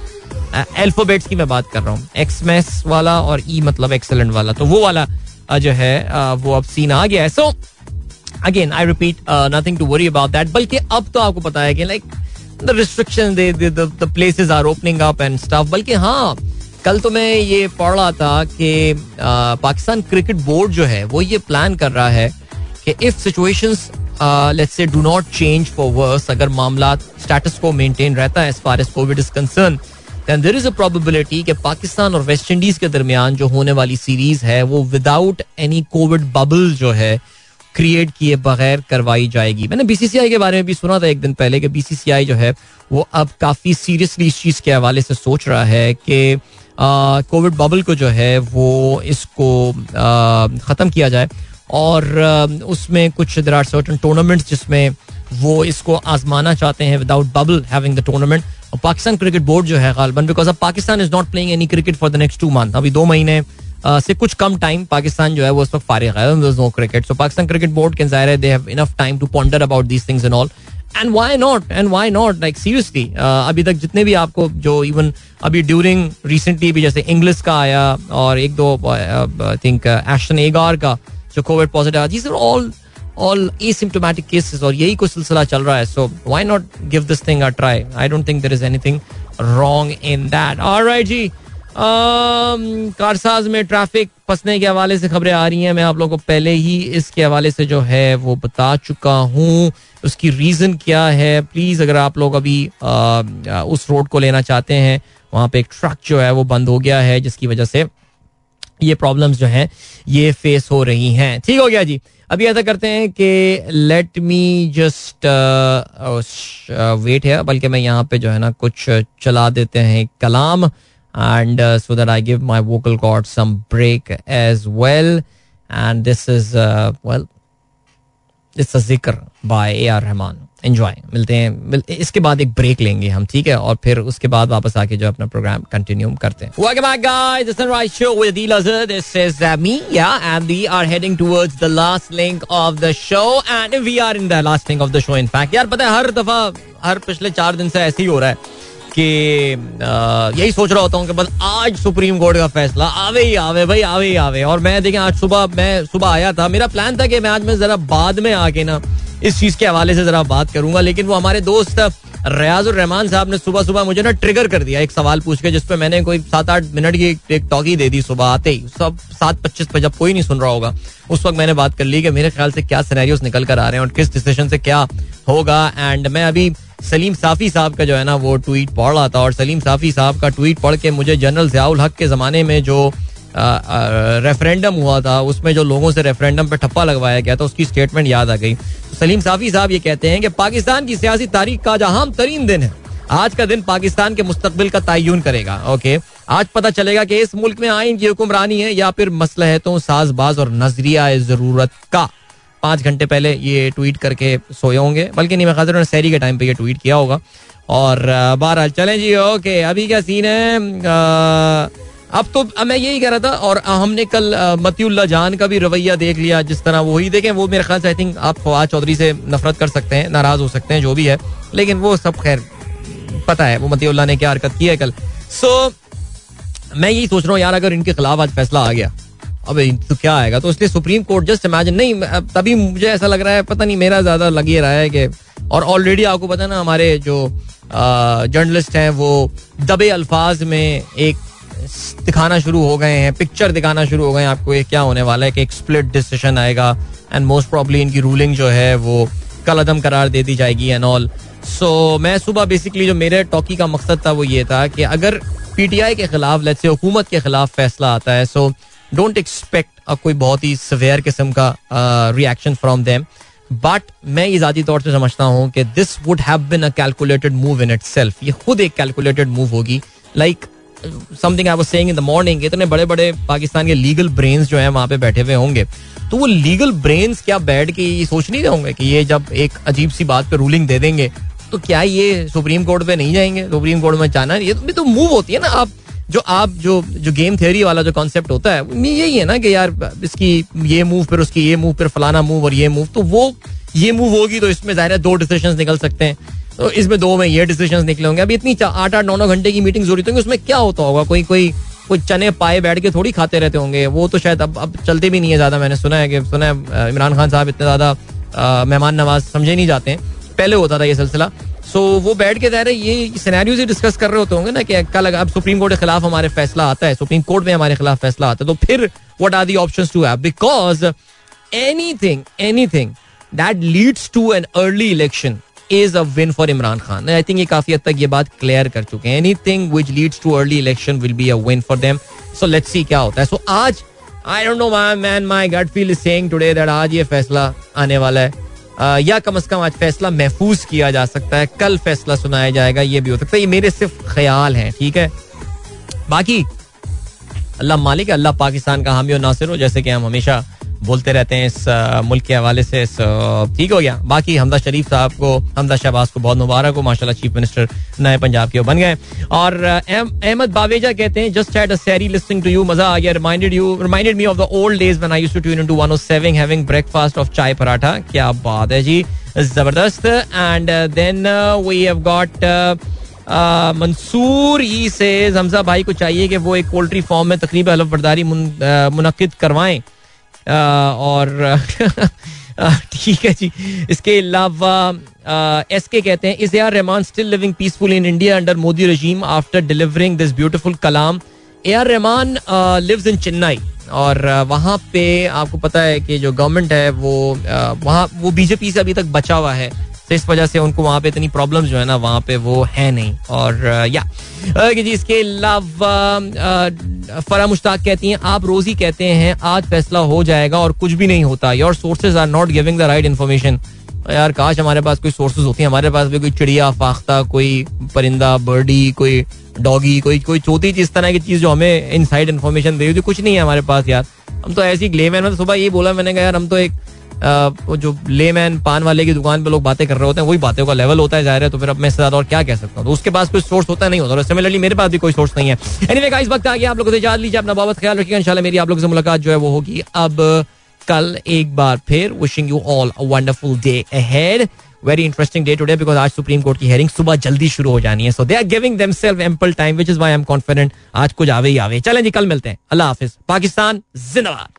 alphabets की मैं बात कर रहा हूँ। एक्स मैस वाला और ई e मतलब एक्सेलेंट वाला। तो वो वाला जो है वो अब सीन आ गया है। So again I repeat nothing to worry about that बल्कि अब तो आपको पता है कि like the restriction the places are opening up and stuff बल्कि हाँ कल तो मैं ये पढ़ रहा था कि पाकिस्तान क्रिकेट बोर्ड जो है, वो ये प्लान कर रहा है कि if situations let's say do not change for worse अगर मामला स्टेटस को मेंटेन रहता है as far as Covid is concern then there is a probability कि पाकिस्तान और वेस्ट इंडीज के दरमियान जो होने वाली सीरीज़ है, वो विदाउट एनी कोविड बबल जो है क्रिएट किए बगैर करवाई जाएगी। मैंने बीसीसीआई के बारे में भी सुना था एक दिन पहले कि बीसीसीआई जो है, वो अब काफ़ी सीरियसली इस चीज़ के हवाले से सोच रहा है कि कोविड बबल को जो है वो इसको ख़त्म किया जाए और उसमें कुछ देर आर सर्टन टूर्नामेंट्स जिसमें वो इसको आजमाना चाहते हैं without bubble having the tournament और पाकिस्तान क्रिकेट बोर्ड जो है गालबन बिकॉज़ अब Pakistan is not playing any cricket for the next two month अभी दो महीने से कुछ कम टाइम पाकिस्तान जो है वो उस वक्त फारिग है no cricket so Pakistan cricket board के ज़ाहिर है they have enough time to ponder about these things and all and why not and why not like seriously अभी तक जितने भी आपको जो इवन अभी ड्यूरिंग रिसेंटली भी जैसे इंग्लिश का आया और एक दो आई थिंक एशन एगार का जो Covid positive these are all all asymptomatic cases और यही कुछ सिलसिला चल रहा है। So why not give this thing a try I don't think there is anything wrong in that alright जी। कारसाज में ट्रैफ़िक फंसने के हवाले से खबरें आ रही हैं। मैं आप लोगों को पहले ही इसके हवाले से जो है वो बता चुका हूँ। उसकी रीज़न क्या है? प्लीज़ अगर आप लोग अभी उस रोड को लेना चाहते हैं, वहाँ पे एक ट्रक जो है वो बंद हो गया है, जिसकी वजह से ये प्रॉब्लम्स जो हैं, ये फेस हो रही हैं। ठीक हो गया जी। अभी ऐसा करते हैं कि लेट मी जस्ट वेट है बल्कि मैं यहाँ पे जो है ना कुछ चला देते हैं कलाम। And uh, so that I give my vocal cords some break as well. And this is, uh, well, it's a zikr by A R Rahman. Enjoy मिलते हैं इसके बाद एक ब्रेक लेंगे हम ठीक है और फिर उसके बाद वापस आके जो अपना प्रोग्राम कंटिन्यू करते हैं back guys the Sunrise Show with Adil Azhar this is uh, me yeah and we are heading towards the last link of the show and we are in the last link of the show in fact यार पता है हर दफ़ा हर पिछले चार दिन से ऐसे ही हो रहा है कि यही सोच रहा होता हूँ कि बस आज सुप्रीम कोर्ट का फैसला, आवे ही आवे भाई, आवे ही आवे। और मैं देखें आज सुबह, मैं सुबह आया था। मेरा प्लान था कि मैं आज, मैं जरा बाद में आके ना इस चीज़ के हवाले से जरा बात करूँगा, लेकिन वो हमारे दोस्त रियाजुर रहमान साहब ने सुबह सुबह मुझे ना ट्रिगर कर दिया एक सवाल पूछ के, जिसपे मैंने कोई सात आठ मिनट की एक टॉकी दे दी सुबह आते ही। सब सात पच्चीस पे जब कोई नहीं सुन रहा होगा, उस वक्त मैंने बात कर ली कि मेरे ख्याल से क्या सिनेरियोस निकल कर आ रहे हैं और किस डिसीज़न से क्या होगा। एंड मैं अभी सलीम साफी साहब का जो है ना, वो ट्वीट पढ़ रहा था और सलीम साफी साहब का ट्वीट पढ़ के मुझे जनरल जियाउल हक के ज़माने में जो रेफरेंडम हुआ था, उसमें जो लोगों से रेफरेंडम पे ठप्पा लगवाया गया था, उसकी स्टेटमेंट याद आ गई। सलीम साफी साहब ये कहते हैं कि पाकिस्तान की सियासी तारीख का जहाँ तरीन दिन है। आज का दिन पाकिस्तान के मुस्तबिल का तयन करेगा ओके आज पता चलेगा कि इस मुल्क में आइन की हुक्मरानी है या फिर मसलहतों, साजबाज और नज़रिया ज़रूरत का। पाँच घंटे पहले ये ट्वीट करके सोए होंगे। बल्कि नहीं, मैं खास उन्होंने सैरी के टाइम पे ये ट्वीट किया होगा। और बहरहाल, चलें जी ओके अभी क्या सीन है? अब तो मैं यही कह रहा था, और हमने कल मतीउल्ला जान का भी रवैया देख लिया, जिस तरह वो ही देखें, वो मेरे ख्याल से आई थिंक आप फवाद चौधरी से नफरत कर सकते हैं, नाराज़ हो सकते हैं, जो भी है। लेकिन वो सब, खैर, पता है, वो मतीउल्ला ने क्या हरकत की है कल। सो मैं यही सोच रहा हूँ, यार, अगर इनके खिलाफ आज फैसला आ गया अब तो क्या आएगा? तो इसलिए सुप्रीम कोर्ट जस्ट इमेजिन नहीं तभी मुझे ऐसा लग रहा है, पता नहीं, मेरा ज़्यादा लग ही रहा है कि, और ऑलरेडी आपको पता ना, हमारे जो जर्नलिस्ट हैं, वो दबे अल्फाज में एक दिखाना शुरू हो गए हैं पिक्चर दिखाना शुरू हो गए हैं आपको, ये क्या होने वाला है कि एक स्प्लिट डिसीज़न आएगा एंड मोस्ट प्रॉब्ली इनकी रूलिंग जो है, वो कल अदम करार दे दी जाएगी एंड ऑल सो मैं सुबह बेसिकली जो मेरे टॉकी का मकसद था, वो ये था कि अगर पीटीआई के खिलाफ लेट्स से हुकूमत के खिलाफ फैसला आता है सो डोंट एक्सपेक्ट कोई बहुत ही सवेयर किस्म का रिएक्शन फ्रॉम देम बट मैं ये जाती तौर से समझता हूँ कि this would have been a calculated move in itself ये खुद एक कैलकुलेटेड मूव होगी. Like something I was saying in the morning इतने बड़े बड़े पाकिस्तान के लीगल ब्रेन्स जो हैं वहाँ पे बैठे हुए होंगे। तो वो लीगल ब्रेन्स क्या बैठ के ये सोच नहीं रहे होंगे कि ये जब एक अजीब सी बात पे रूलिंग दे देंगे तो क्या ये सुप्रीम कोर्ट पे नहीं जाएँगे? सुप्रीम कोर्ट में जाना ये तो, तो मूव होती है ना आप जो आप, जो जो गेम थ्योरी वाला जो कॉन्सेप्ट होता है यही है ना कि यार, इसकी ये मूव फिर उसकी ये मूव फिर फलाना मूव और ये मूव तो वो, ये मूव होगी तो इसमें ज़ाहिर है दो डिसीज़न निकल सकते हैं। तो इसमें दो में ये डिसीज़न निकले होंगे। अभी इतनी आठ आठ, नौ नौ घंटे की मीटिंग ज़रूरत होगी उसमें क्या होता होगा? कोई कोई कोई चने पाए बैठ के थोड़ी खाते रहते होंगे। वो तो शायद अब अब चलते भी नहीं है ज़्यादा, मैंने सुना है कि, सुना है इमरान खान साहब इतने ज़्यादा मेहमान नवाज़ समझे नहीं जाते हैं। पहले होता था ये सिलसिला। सो वो बैठ के रहे ये सिनेरियोज ही डिस्कस कर रहे होते होंगे ना कि कल अब सुप्रीम कोर्ट के खिलाफ हमारे फैसला आता है सुप्रीम कोर्ट में हमारे खिलाफ फैसला आता है तो फिर what are the options to have because anything anything that leads to an early election is a win for Imran Khan I think ये काफ़ी हद तक ये बात क्लियर कर चुके हैं। Anything which leads to early election will be a win for them so let's see क्या होता है। सो आज I don't know my man my gut feel is saying today that आज ये फैसला आने वाला है। या कम अज कम आज फैसला महफूज किया जा सकता है। कल फैसला सुनाया जाएगा, ये भी हो सकता है। ये मेरे सिर्फ़ ख्याल हैं, ठीक है? बाकी, अल्लाह मालिक, अल्लाह पाकिस्तान का हामी और नासिर हो, जैसे कि हम हमेशा बोलते रहते हैं इस मुल्क के हवाले से। ठीक हो गया। बाकी हमदा शरीफ साहब को, हमदा शहबाज को बहुत मुबारक हो। माशाल्लाह चीफ मिनिस्टर नए पंजाब के बन गए। और अहमद बावेजा कहते हैं जस्ट हैड अ सैरी लिसनिंग टू यू मज़ा आ गया। Reminded you reminded me of the old days when I used to tune into 107 having breakfast of chai paratha क्या बात है जी। ज़बरदस्त। And then we have got Mansoor ई से, हमजा भाई को चाहिए कि वो एक पोल्ट्री फॉर्म में तकरीब हलफ बरदारी मुनद करवाएँ। और [laughs] ठीक है जी। इसके अलावा एस के कहते हैं is R Rahman still living peaceful in India under Modi regime after delivering this beautiful kalam A R Rahman lives in Chennai और वहाँ पे आपको पता है कि जो गवर्नमेंट है वो वहाँ, वो बीजेपी से अभी तक बचा हुआ है। तो इस वजह से उनको वहाँ पे इतनी प्रॉब्लम जो है ना, वहाँ पे वो है नहीं। और या। जी, इसके अलावा फरा मुश्ताक कहती हैं, आप रोज ही कहते हैं, आज फैसला हो जाएगा और कुछ भी नहीं होता। Your sources are not giving the right information यार, काश हमारे पास कोई सोर्सेज होती हैं हमारे पास भी कोई चिड़िया, फाख्ता, कोई परिंदा, बर्डी, कोई डॉगी, कोई कोई चौथी चीज़ तरह की चीज़ जो हमें इन साइड इन्फॉर्मेशन दे कुछ नहीं है हमारे पास यार। हम तो ऐसी ग्लेम है सुबह ये बोला, मैंने कहा, यार, हम तो एक वो जो लेमैन पान वाले की दुकान पे लोग बातें कर रहे होते हैं, वही बातें का लेवल होता है ज़ाहिर है तो फिर अब मैं इससे ज़्यादा और क्या कह सकता हूँ? तो उसके पास कोई सोर्स होता नहीं होता। और सिमिलरली मेरे पास भी कोई सोर्स नहीं है। एनीवे का इस वक्त आगे आप लोगों से याद लीजिए, अपना बहुत ख्याल रखिए इंशाल्लाह मेरी आप लोगों से मुलाकात जो है वो होगी अब, कल एक बार फिर। Wishing you all a wonderful day ahead very interesting day today because आज सुप्रीम कोर्ट की हेयरिंग सुबह जल्दी शुरू हो जानी है। So they are giving themself ample time which is why I'm confident आज कुछ आवे ही आवे। चलें जी, कल मिलते हैं। अल्लाह हाफिज। पाकिस्तान जिंदाबाद।